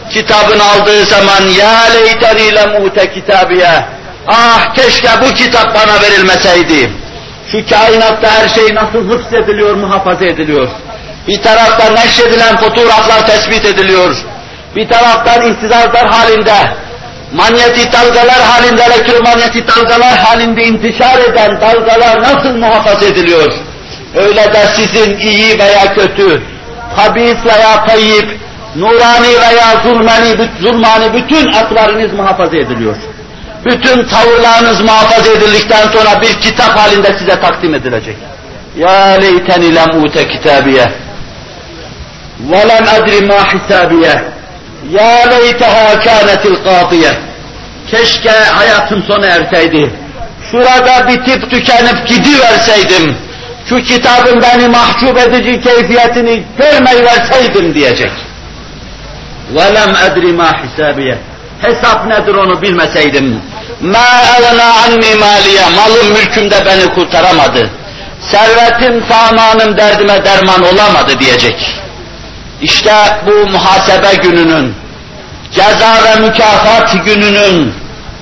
Kitabını aldığı zaman ya leyteni lemute kitabiye ah keşke bu kitap bana verilmeseydi. Şu kainatta her şey nasıl hıfz ediliyor, muhafaza ediliyor. Bir taraftan neşredilen fotoğraflar tespit ediliyor. Bir taraftan ihtizazlar halinde, manyetik dalgalar halinde, elektromanyetik dalgalar halinde intişar eden dalgalar nasıl muhafaza ediliyor? Öyle de sizin iyi veya kötü, habis veya tayyip, nurani veya zulmani, zulmani bütün atlarınız muhafaza ediliyor. Bütün tavırlarınız muhafaza edildikten sonra bir kitap halinde size takdim edilecek. Ya leyteni lem ute kitabiye ve lem adri ma hisabiye ya leyteha kânetil qâdiye Keşke hayatım sona erseydi. Şurada bitip tükenip gidiverseydim. Şu kitabın beni mahcup edici keyfiyetini görmeyi verseydim diyecek. وَلَمْ اَدْرِ مَا حِسَابِيَ Hesap nedir onu bilmeseydim. مَا اَغْنَا عَنِّي مَالِيَ Malım mülküm de beni kurtaramadı. Servetim, samanım derdime derman olamadı diyecek. İşte bu muhasebe gününün, ceza ve mükafat gününün,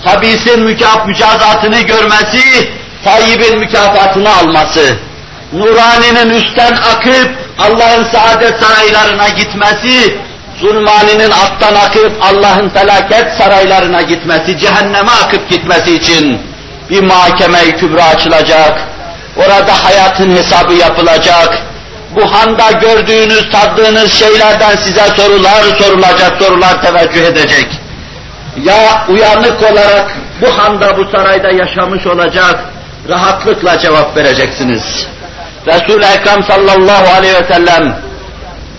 habisin mükaf mücazatını görmesi, tayyibin mükafatını alması, nuraninin üstten akıp Allah'ın saadet saraylarına gitmesi, zulmaninin alttan akıp Allah'ın felaket saraylarına gitmesi, cehenneme akıp gitmesi için bir mahkeme-i kübra açılacak, orada hayatın hesabı yapılacak, bu handa gördüğünüz, tattığınız şeylerden size sorular sorulacak, sorular teveccüh edecek. Ya uyanık olarak bu handa, bu sarayda yaşamış olacak, rahatlıkla cevap vereceksiniz. Resul-i Ekrem sallallahu aleyhi ve sellem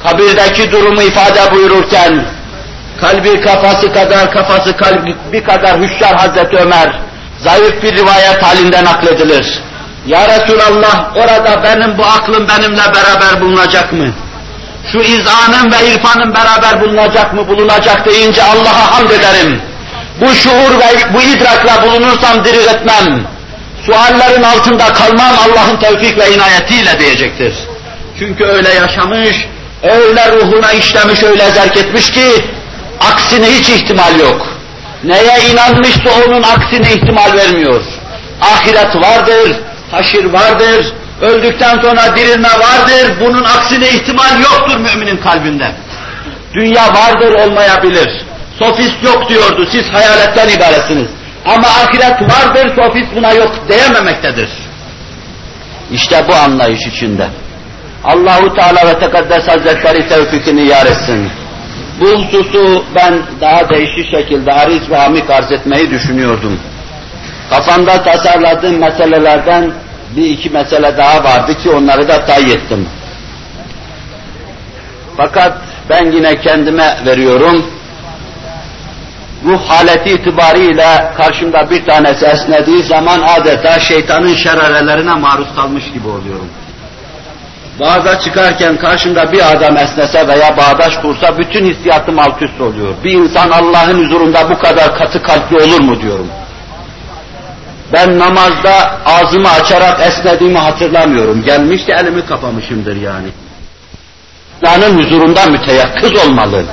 kabirdeki durumu ifade buyururken kalbi kafası kadar kafası kalbi kadar hüşyar Hazreti Ömer zayıf bir rivayet halinde nakledilir. Ya Resulallah orada benim bu aklım benimle beraber bulunacak mı? Şu izanım ve irfanım beraber bulunacak mı? Bulunacak deyince Allah'a hamd ederim. Bu şuur ve bu idrakla bulunursam diri etmem. Suallerin altında kalmam Allah'ın tevfik ve inayetiyle diyecektir. Çünkü öyle yaşamış, öyle ruhuna işlemiş, öyle zerk etmiş ki aksine hiç ihtimal yok. Neye inanmışsa onun aksine ihtimal vermiyor. Ahiret vardır, haşir vardır, öldükten sonra dirilme vardır, bunun aksine ihtimal yoktur müminin kalbinde. Dünya vardır olmayabilir. Sofist yok diyordu, siz hayaletten ibaretsiniz. Ama ahiret vardır, sofist buna yok diyememektedir. İşte bu anlayış içinde. Allahu Teala ve Tekaddes Hazretleri tevfikini yar etsin. Bu hususu ben daha değişik şekilde ariz ve amik arz etmeyi düşünüyordum. Kafamda tasarladığım meselelerden bir iki mesele daha vardı ki onları da tay ettim. Fakat ben yine kendime veriyorum. Ruh haleti itibariyle karşımda bir tanesi esnediği zaman adeta şeytanın şerarelerine maruz kalmış gibi oluyorum. Bağda çıkarken karşımda bir adam esnese veya bağdaş kursa bütün hissiyatım alt üst oluyor. Bir insan Allah'ın huzurunda bu kadar katı kalpli olur mu diyorum. Ben namazda ağzımı açarak esnediğimi hatırlamıyorum. Gelmişti elimi kapamışımdır yani. Allah'ın huzurunda müteyakkız olmalı.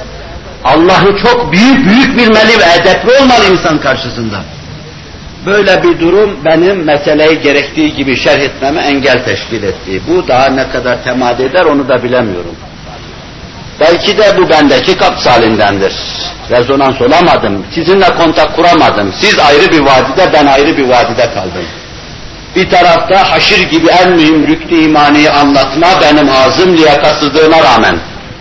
Allah'ı çok büyük büyük bilmeli ve edepli olmalı insan karşısında. Böyle bir durum benim meseleyi gerektiği gibi şerh etmeme engel teşkil etti. Bu daha ne kadar temad eder onu da bilemiyorum. Belki de bu bendeki kaps halindendir. Rezonans olamadım, sizinle kontak kuramadım. Siz ayrı bir vadide, ben ayrı bir vadide kaldım. Bir tarafta haşir gibi en mühim rüktü imaniyi anlatma benim ağzım liyakatsızlığına rağmen.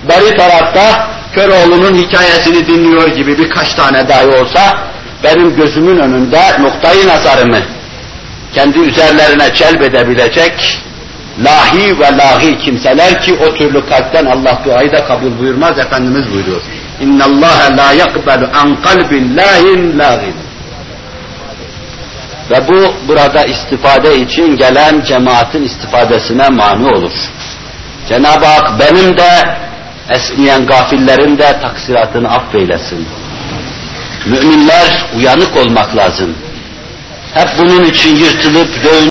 Beri tarafta Köroğlu'nun hikayesini dinliyor gibi birkaç tane dahi olsa benim gözümün önünde noktayı nazarımı kendi üzerlerine celbedebilecek lahi ve lahi kimseler ki o türlü kalpten Allah duayı da kabul buyurmaz. Efendimiz buyuruyor. İnna Allah la yakbelu an kalbin lahin lagin. Ve bu burada istifade için gelen cemaatin istifadesine mani olur. Cenab-ı Hak benim de esniyen gafillerin de taksiratını affeylesin. Müminler uyanık olmak lazım. Hep bunun için yırtılıp dövün